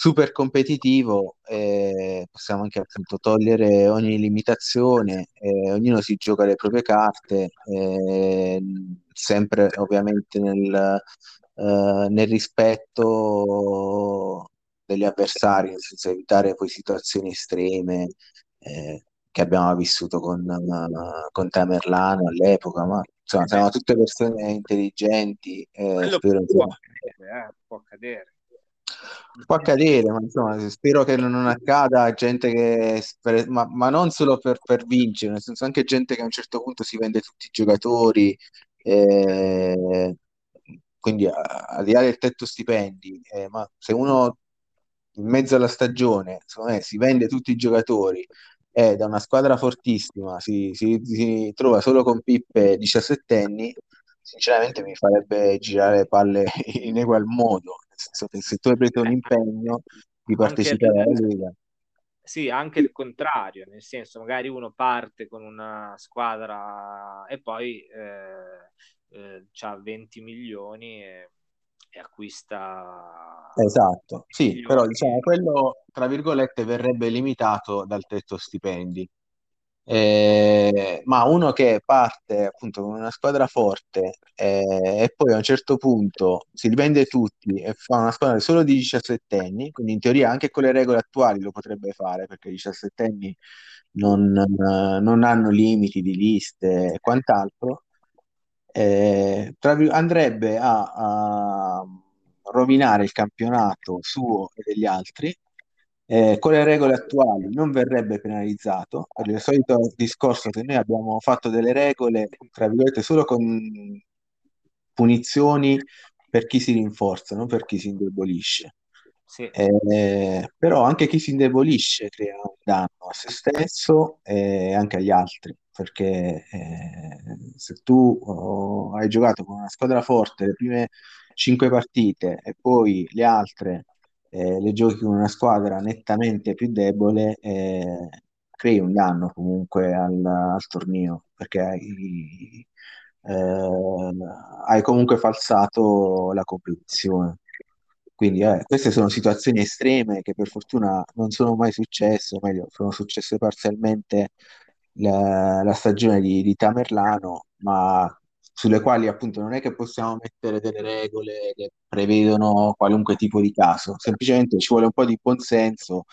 super competitivo, eh, possiamo anche appunto togliere ogni limitazione, eh, ognuno si gioca le proprie carte, eh, sempre ovviamente nel, eh, nel rispetto degli avversari, nel senso evitare poi situazioni estreme eh, che abbiamo vissuto con, uh, con Tamerlano all'epoca, ma insomma siamo tutte persone intelligenti. Eh, spero può, accadere, eh, può accadere. Può accadere, ma insomma, spero che non accada gente che, ma, ma non solo per, per, vincere, nel senso anche gente che a un certo punto si vende tutti i giocatori, eh, quindi al di là del tetto stipendi, eh, ma se uno in mezzo alla stagione me, si vende tutti i giocatori e da una squadra fortissima si, si, si trova solo con pippe 17 anni, sinceramente mi farebbe girare le palle in egual modo, senso che se tu hai preso un impegno di partecipare alla Lega sì, anche il contrario, nel senso magari uno parte con una squadra e poi eh, eh, ha 20 milioni e, e acquista... Esatto, sì, milioni. però diciamo quello, tra virgolette, verrebbe limitato dal tetto stipendi. Eh, ma uno che parte appunto con una squadra forte eh, e poi a un certo punto si rivende tutti e fa una squadra solo di 17 anni, quindi in teoria anche con le regole attuali lo potrebbe fare perché i 17 anni non, non hanno limiti di liste e quant'altro, eh, tra, andrebbe a, a rovinare il campionato suo e degli altri eh, con le regole attuali non verrebbe penalizzato, per il solito discorso che noi abbiamo fatto delle regole, tra virgolette, solo con punizioni per chi si rinforza, non per chi si indebolisce. Sì. Eh, però anche chi si indebolisce crea un danno a se stesso e anche agli altri, perché eh, se tu oh, hai giocato con una squadra forte le prime cinque partite e poi le altre eh, le giochi con una squadra nettamente più debole, eh, crei un danno comunque al, al torneo perché hai, eh, hai, comunque falsato la competizione. Quindi eh, queste sono situazioni estreme che per fortuna non sono mai successe, o meglio, sono successe parzialmente la, la stagione di, di Tamerlano, ma sulle quali appunto non è che possiamo mettere delle regole che prevedono qualunque tipo di caso, semplicemente ci vuole un po' di buonsenso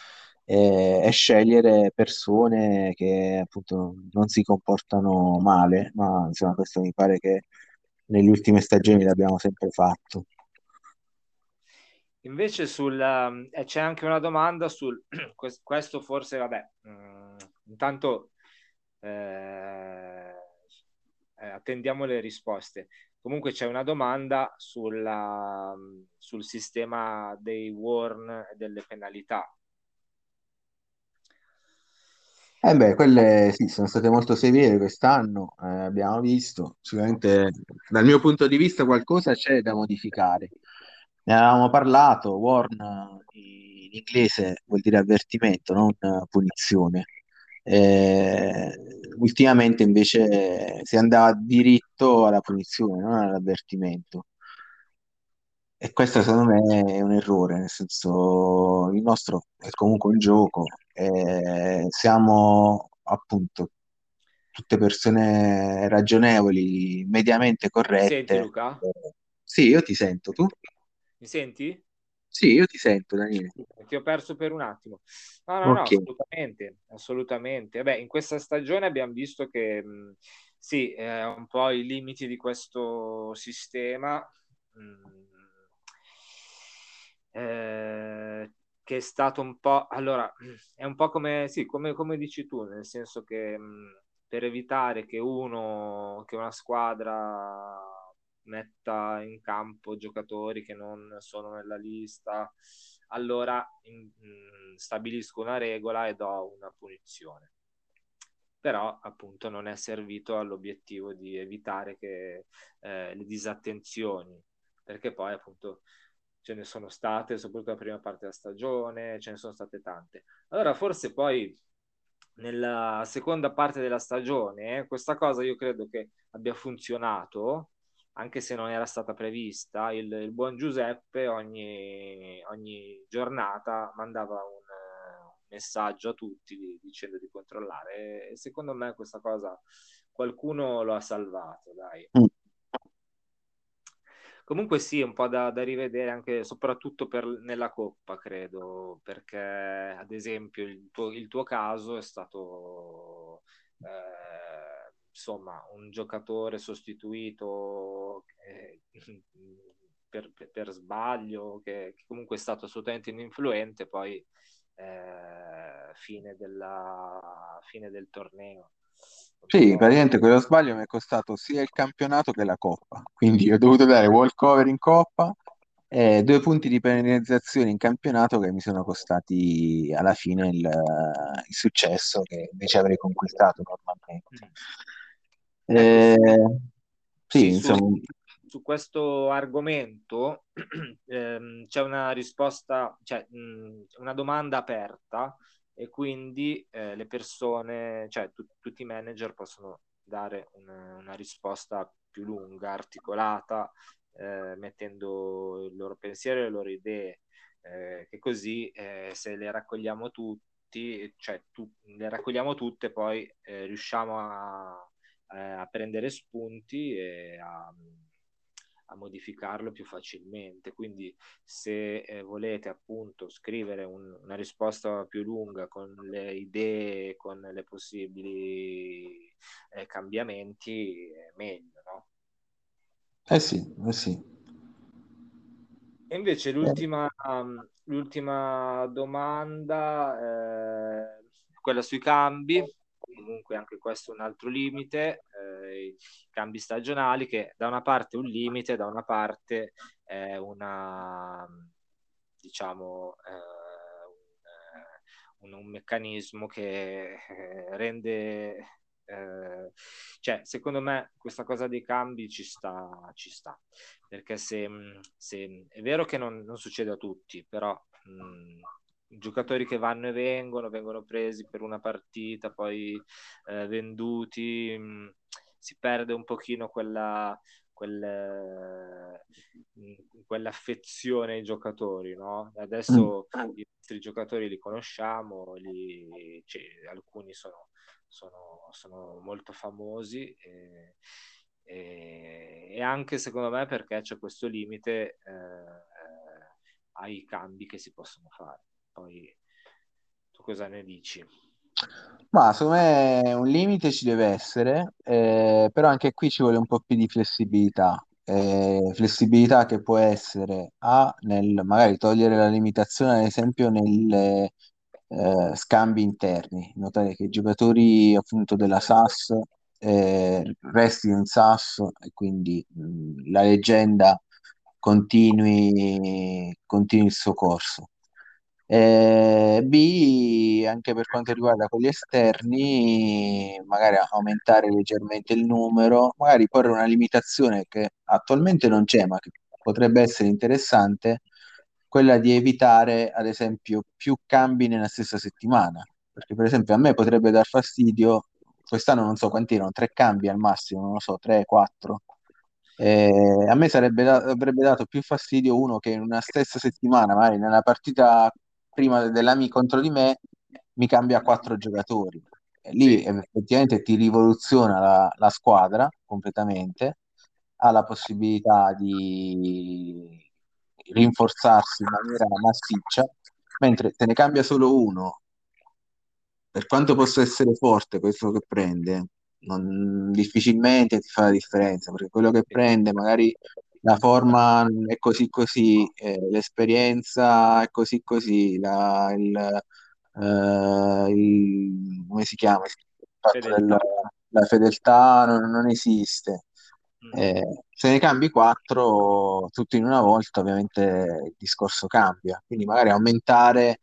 e, e scegliere persone che appunto non si comportano male, ma insomma questo mi pare che nelle ultime stagioni l'abbiamo sempre fatto. Invece sul, eh, c'è anche una domanda sul questo forse vabbè, mh, mm, intanto eh, eh, attendiamo le risposte. Comunque c'è una domanda sulla, sul sistema dei warn e delle penalità. Eh beh, quelle sì, sono state molto severe quest'anno, eh, abbiamo visto. Sicuramente dal mio punto di vista qualcosa c'è da modificare. Ne avevamo parlato, warn in inglese vuol dire avvertimento, non punizione. Eh, ultimamente invece si andava diritto alla punizione, non all'avvertimento. E questo secondo me è un errore, nel senso il nostro è comunque un gioco, eh, siamo appunto tutte persone ragionevoli, mediamente corrette. Senti Luca? Eh, sì, io ti sento, tu? Mi senti? Sì, io ti sento, Daniele. Ti ho perso per un attimo. No, no, okay. no, assolutamente, assolutamente. Beh, in questa stagione abbiamo visto che mh, sì, eh, un po' i limiti di questo sistema, mh, eh, che è stato un po'... Allora, è un po' come, sì, come, come dici tu, nel senso che mh, per evitare che uno, che una squadra metta in campo giocatori che non sono nella lista, allora in, in, stabilisco una regola e do una punizione. Però appunto non è servito all'obiettivo di evitare che, eh, le disattenzioni, perché poi appunto ce ne sono state, soprattutto la prima parte della stagione, ce ne sono state tante. Allora forse poi nella seconda parte della stagione questa cosa io credo che abbia funzionato anche se non era stata prevista, il, il buon Giuseppe ogni, ogni giornata mandava un, un, messaggio a tutti dicendo di controllare e secondo me questa cosa qualcuno lo ha salvato, dai. Mm. Comunque sì, un po' da, da rivedere anche soprattutto per, nella Coppa, credo, perché ad esempio il tuo, il tuo caso è stato eh, insomma un giocatore sostituito eh, per, per, sbaglio, che, che, comunque è stato assolutamente ininfluente, poi eh, fine, della, fine del torneo. Sì, praticamente quello sbaglio mi è costato sia il campionato che la Coppa, quindi ho dovuto dare walkover in Coppa e due punti di penalizzazione in campionato che mi sono costati alla fine il, il successo che invece avrei conquistato normalmente. Eh, sì, sì, insomma... Su, su questo argomento ehm, c'è una risposta, cioè mh, una domanda aperta e quindi eh, le persone, cioè tu, tutti i manager possono dare una, una risposta più lunga, articolata, eh, mettendo il loro pensiero e le loro idee, eh, che così eh, se le raccogliamo tutti, cioè tu, le raccogliamo tutte, poi eh, riusciamo a, a, prendere spunti e a a modificarlo più facilmente. Quindi se eh, volete appunto scrivere un, una risposta più lunga con le idee, con le possibili eh, cambiamenti, è meglio, no? Eh sì, eh sì. E invece l'ultima, l'ultima domanda, eh, quella sui cambi, comunque anche questo è un altro limite, eh, i cambi stagionali che da una parte è un limite, da una parte è una, diciamo, eh, un, un, meccanismo che eh, rende eh, cioè, secondo me questa cosa dei cambi ci sta, ci sta. perché se, se è vero che non, non, succede a tutti, però mh, giocatori che vanno e vengono, vengono presi per una partita, poi eh, venduti, mh, mm, si perde un pochino quella, quel, mh, mm, quell'affezione ai giocatori, no? Adesso mm. i nostri giocatori li conosciamo, li, cioè, alcuni sono, sono, sono, molto famosi e, e, e, anche secondo me perché c'è questo limite eh, eh ai cambi che si possono fare. Poi tu cosa ne dici? Ma secondo me un limite ci deve essere, eh, però anche qui ci vuole un po' più di flessibilità. Eh, flessibilità che può essere A, nel magari togliere la limitazione, ad esempio, nei eh, scambi interni, notare che i giocatori appunto della SAS eh, restino in SAS e quindi mh, la leggenda continui, continui il suo corso. Eh, B, anche per quanto riguarda quelli esterni, magari aumentare leggermente il numero, magari porre una limitazione che attualmente non c'è, ma che potrebbe essere interessante, quella di evitare, ad esempio, più cambi nella stessa settimana. Perché, per esempio, a me potrebbe dar fastidio, quest'anno non so quanti erano, tre cambi al massimo, non lo so, tre, quattro. Eh, a me sarebbe da- avrebbe dato più fastidio uno che in una stessa settimana, magari nella partita prima dell'Ami contro di me mi cambia quattro giocatori. Lì effettivamente ti rivoluziona la, la squadra completamente, ha la possibilità di rinforzarsi in maniera massiccia, mentre te ne cambia solo uno, per quanto possa essere forte questo che prende, non, difficilmente ti fa la differenza, perché quello che prende magari la forma è così così, eh, l'esperienza è così così, la, il, eh, il, come si chiama? Fedeltà. Del, la fedeltà non, non esiste. Mm. Eh, se ne cambi quattro tutto in una volta, ovviamente il discorso cambia. Quindi magari aumentare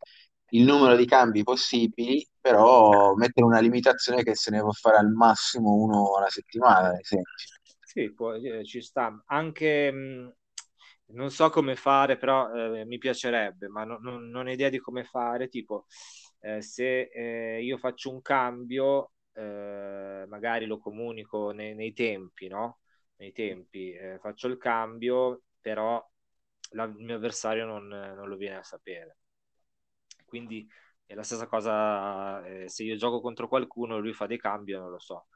il numero di cambi possibili, però mettere una limitazione che se ne può fare al massimo uno alla settimana, ad esempio. Sì, può, eh, ci sta. Anche mh, mm, non so come fare, però eh, mi piacerebbe, ma no, no, non ho idea di come fare. Tipo, eh, se eh, io faccio un cambio, eh, magari lo comunico nei, nei, tempi, no? Nei tempi eh, faccio il cambio, però la, il mio avversario non, non, lo viene a sapere. Quindi è la stessa cosa se io gioco contro qualcuno, lui fa dei cambi, non lo so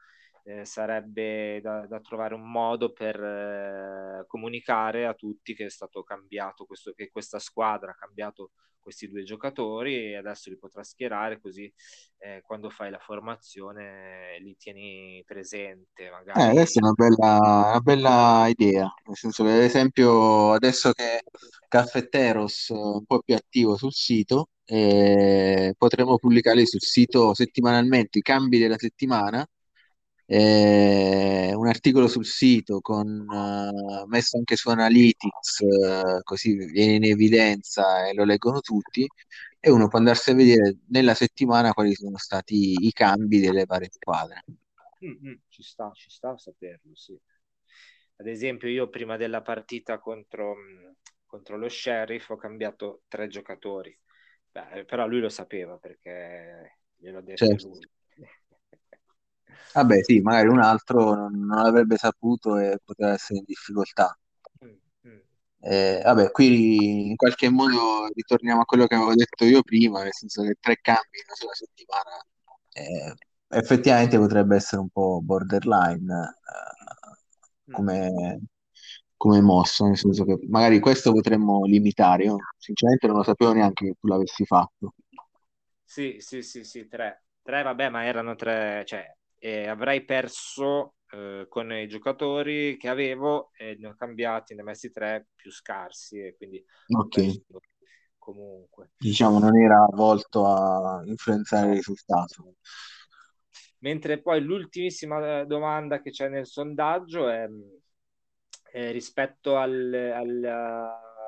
eh, sarebbe da, da, trovare un modo per eh, comunicare a tutti che è stato cambiato, questo, che questa squadra ha cambiato questi due giocatori e adesso li potrà schierare così eh, quando fai la formazione li tieni presente. Magari. Eh, questa è una bella, una bella idea, nel senso che ad esempio adesso che Caffetteros è un po' più attivo sul sito, eh, potremo pubblicare sul sito settimanalmente i cambi della settimana eh, un articolo sul sito con, eh, messo anche su Analytics, eh, così viene in evidenza e lo leggono tutti, e uno può andarsi a vedere nella settimana quali sono stati i cambi delle varie squadre. Mm-hmm, ci sta, ci sta a saperlo, sì. Ad esempio, io prima della partita contro, contro lo Sheriff ho cambiato tre giocatori, Beh, però lui lo sapeva perché gliel'ho detto certo. lui. Vabbè, sì, magari un altro non, non avrebbe saputo e poteva essere in difficoltà. Mm, mm. Eh, vabbè, qui in qualche modo ritorniamo a quello che avevo detto io prima, nel senso che tre cambi in una sola settimana eh, effettivamente potrebbe essere un po' borderline eh, come, come mosso, nel senso che magari questo potremmo limitare. Io sinceramente non lo sapevo neanche che tu l'avessi fatto. Sì, sì, sì, sì, tre. Tre, vabbè, ma erano tre, cioè e avrei perso eh, con i giocatori che avevo e ne ho cambiati, ne ho messi tre più scarsi e quindi okay. comunque. Diciamo non era volto a influenzare il risultato. Mentre poi l'ultimissima domanda che c'è nel sondaggio è, è rispetto al, al,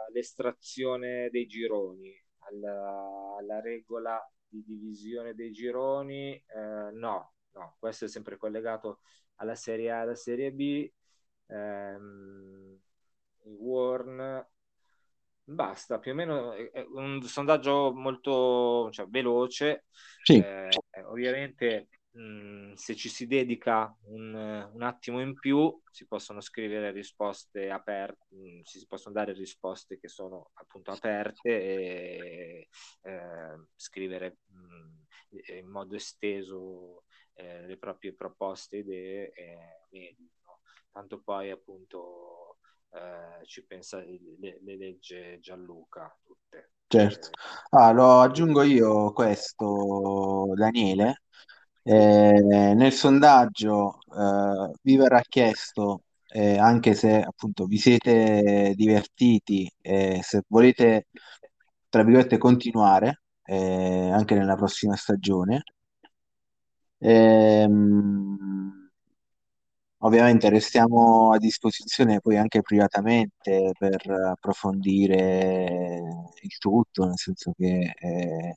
all'estrazione dei gironi, alla, alla regola di divisione dei gironi, eh, no, no, questo è sempre collegato alla Serie A e alla Serie B. Ehm, Warn basta più o meno è un sondaggio molto cioè, veloce sì. eh, ovviamente mh, se ci si dedica un, un, attimo in più si possono scrivere risposte aperte si possono dare risposte che sono appunto aperte e eh, scrivere mh, in modo esteso eh, le proprie proposte, idee e meditano. Tanto poi appunto eh, ci pensa, le, le, legge Gianluca tutte. Certo. Ah, lo aggiungo io questo, Daniele. Eh, nel sondaggio eh, vi verrà chiesto, eh, anche se appunto vi siete divertiti, eh, se volete, tra virgolette, continuare eh, anche nella prossima stagione, Ehm, ovviamente restiamo a disposizione poi anche privatamente per approfondire il tutto, nel senso che eh,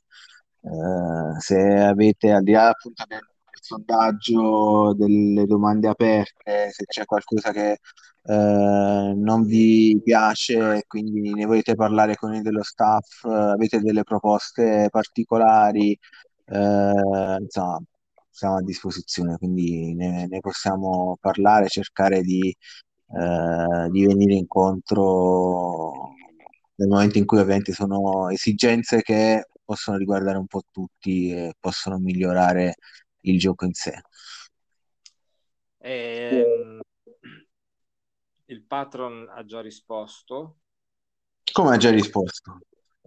eh, se avete al di là appunto del, sondaggio, delle domande aperte, se c'è qualcosa che eh, non vi piace, quindi ne volete parlare con il dello staff, avete delle proposte particolari, eh, insomma siamo a disposizione, quindi ne, ne possiamo parlare, cercare di, eh, di venire incontro nel momento in cui ovviamente sono esigenze che possono riguardare un po' tutti e possono migliorare il gioco in sé. Eh, il patron ha già risposto. Come ha già risposto?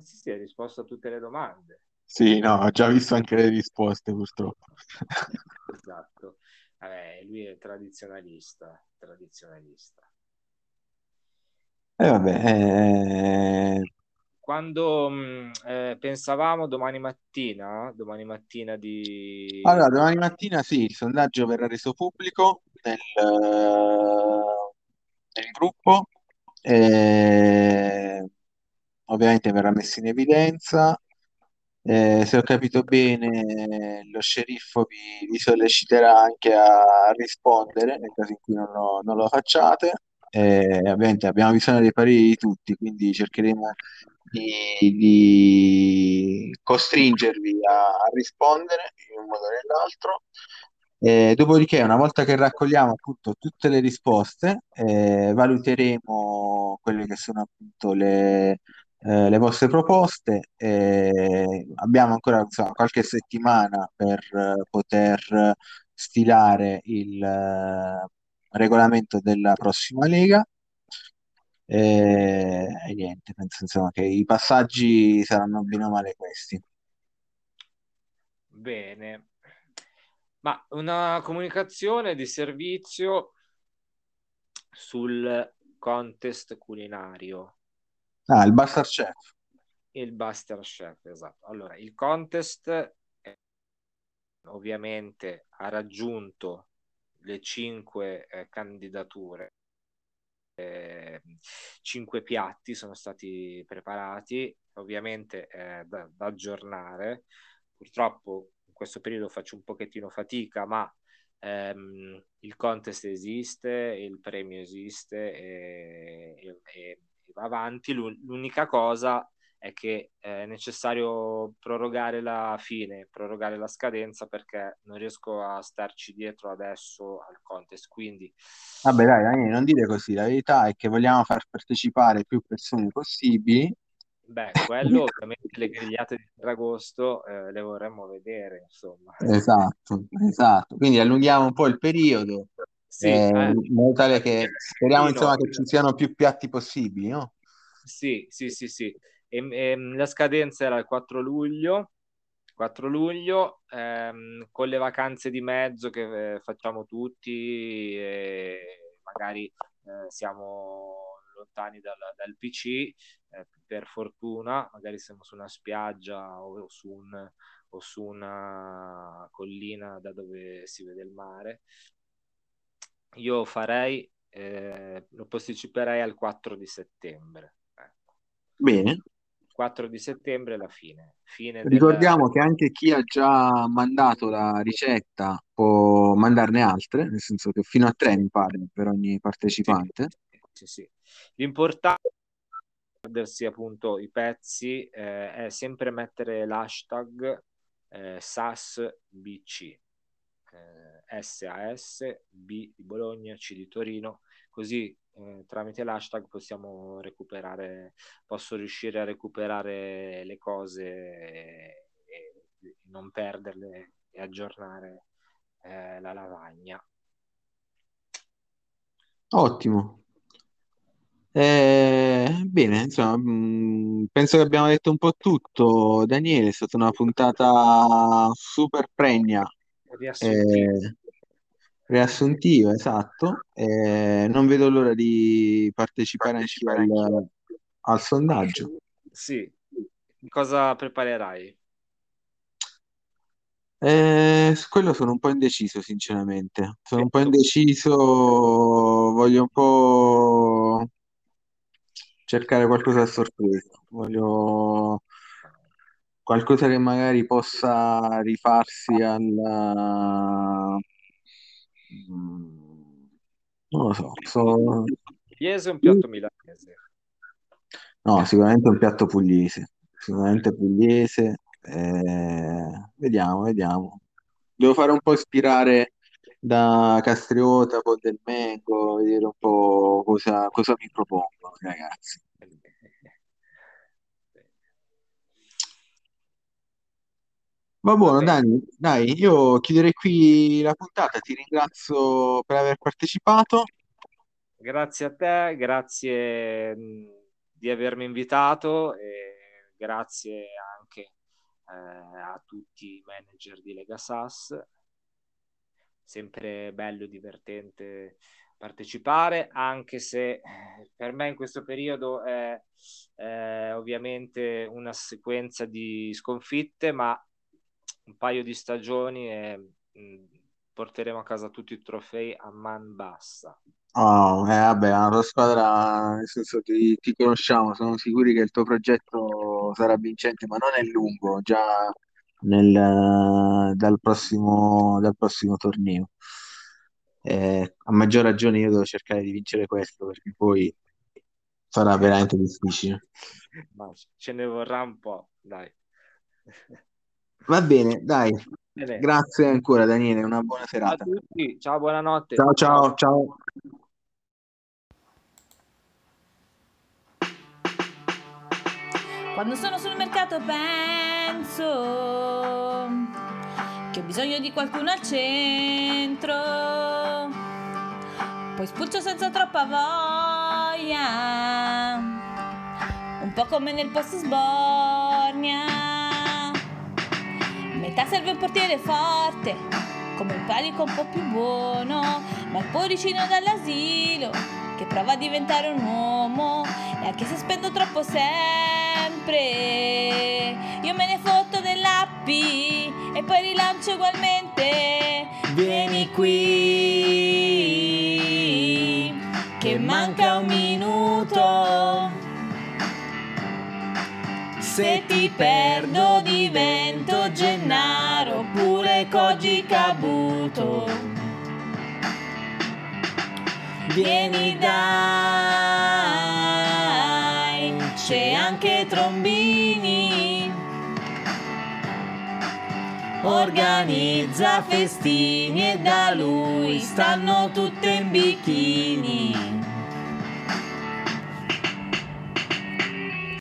Sì, sì, ha risposto a tutte le domande. Sì, no, ho già visto anche le risposte purtroppo. Esatto. Vabbè, lui è tradizionalista, tradizionalista. E eh, vabbè, eh... Quando mh, eh, pensavamo domani mattina, domani mattina di... Allora, domani mattina sì, il sondaggio verrà reso pubblico nel, nel gruppo, e... ovviamente verrà messo in evidenza eh, se ho capito bene, lo sceriffo vi, vi solleciterà anche a, rispondere nel caso in cui non lo, non lo facciate. Eh, ovviamente abbiamo bisogno dei pareri di tutti, quindi cercheremo di, di costringervi a, a, rispondere in un modo o nell'altro. Eh, dopodiché, una volta che raccogliamo appunto tutte le risposte, eh, valuteremo quelle che sono appunto le, eh, le vostre proposte. Eh, abbiamo ancora insomma, qualche settimana per eh, poter stilare il eh, regolamento della prossima Lega. E, e niente, penso insomma che i passaggi saranno bene o male questi. Bene, ma una comunicazione di servizio sul contest culinario. Ah, il Buster Chef. Il Buster Chef, esatto. Allora, il contest ovviamente ha raggiunto le cinque eh, candidature. Eh, cinque piatti sono stati preparati, ovviamente eh, da, da aggiornare. Purtroppo in questo periodo faccio un pochettino fatica, ma ehm, il contest esiste, il premio esiste e, e, e va avanti. L'unica cosa è che è necessario prorogare la fine, prorogare la scadenza perché non riesco a starci dietro adesso al contest. Quindi, vabbè, dai, Daniele, non dire così. La verità è che vogliamo far partecipare più persone possibili Beh, quello ovviamente le grigliate di Ferragosto eh, le vorremmo vedere, insomma. Esatto, esatto. Quindi allunghiamo un po' il periodo, sì, eh, eh. tale che speriamo insomma che ci siano più piatti possibili, no? Sì, sì, sì, sì. E, e, ehm, la scadenza era il 4 luglio, 4 luglio, ehm, con le vacanze di mezzo che eh, facciamo tutti, magari eh, siamo lontani dal, dal PC, eh, per fortuna, magari siamo su una spiaggia o su, un, o su una collina da dove si vede il mare. Io farei, eh, lo posticiperei al 4 di settembre. Ecco. Bene. 4 di settembre è la fine. fine Ricordiamo del... che anche chi ha già mandato la ricetta può mandarne altre, nel senso che fino a tre mi pare per ogni partecipante. Sì, sì. L'importante è perdersi appunto i pezzi eh, è sempre mettere l'hashtag eh, SASBC eh, SAS B di Bologna C di Torino così eh, tramite l'hashtag possiamo recuperare posso riuscire a recuperare le cose e, e non perderle e aggiornare eh, la lavagna. Ottimo. Eh, bene, insomma, mh, mm, penso che abbiamo detto un po' tutto. Daniele, è stata una puntata super pregna, riassuntiva, eh, riassuntiva, esatto. Eh, non vedo l'ora di partecipare anch'io al, al sondaggio. Sì, cosa preparerai? Eh, su quello sono un po' indeciso, sinceramente. Sono un po' indeciso, voglio un po' cercare qualcosa a sorpresa. Voglio qualcosa che magari possa rifarsi alla... Mm, non lo so. So... Pugliese o un piatto milanese? No, sicuramente un piatto pugliese. Sicuramente pugliese. Eh, vediamo, vediamo. Devo fare un po' ispirare da Castriota, poi del Mengo, vedere un po' cosa, cosa mi propongono ragazzi. Va buono, Dani, dai, io chiuderei qui la puntata, ti ringrazio per aver partecipato. Grazie a te, grazie di avermi invitato e grazie anche eh, a tutti i manager di Lega SAS sempre bello e divertente partecipare, anche se eh, per me in questo periodo è, è ovviamente una sequenza di sconfitte, ma un paio di stagioni e mh, mm, porteremo a casa tutti i trofei a man bassa. Oh, eh, vabbè, la tua squadra, nel senso ti, ti conosciamo, sono sicuri che il tuo progetto sarà vincente, ma non è lungo, già nel, dal prossimo, dal prossimo torneo. Eh, a maggior ragione io devo cercare di vincere questo perché poi sarà veramente difficile. Ma ce ne vorrà un po', dai. Va bene, dai. Bene. Grazie ancora Daniele, una buona serata. Ciao a tutti, ciao, buonanotte. Ciao, ciao, ciao. Quando sono sul mercato penso che ho bisogno di qualcuno al centro. Poi spulcio senza troppa voglia, un po' come nel post sbornia. Metà serve un portiere forte, come il palico un po' più buono, ma il poricino dall'asilo che prova a diventare un uomo e anche se spendo troppo sempre. Io me ne fotto dell'appi e poi rilancio ugualmente. Vieni qui che manca un minuto se ti perdo divento Gennaro oppure Koji Kabuto Vieni dai, c'è anche Trombini. Organizza festini e da lui stanno tutte in bikini.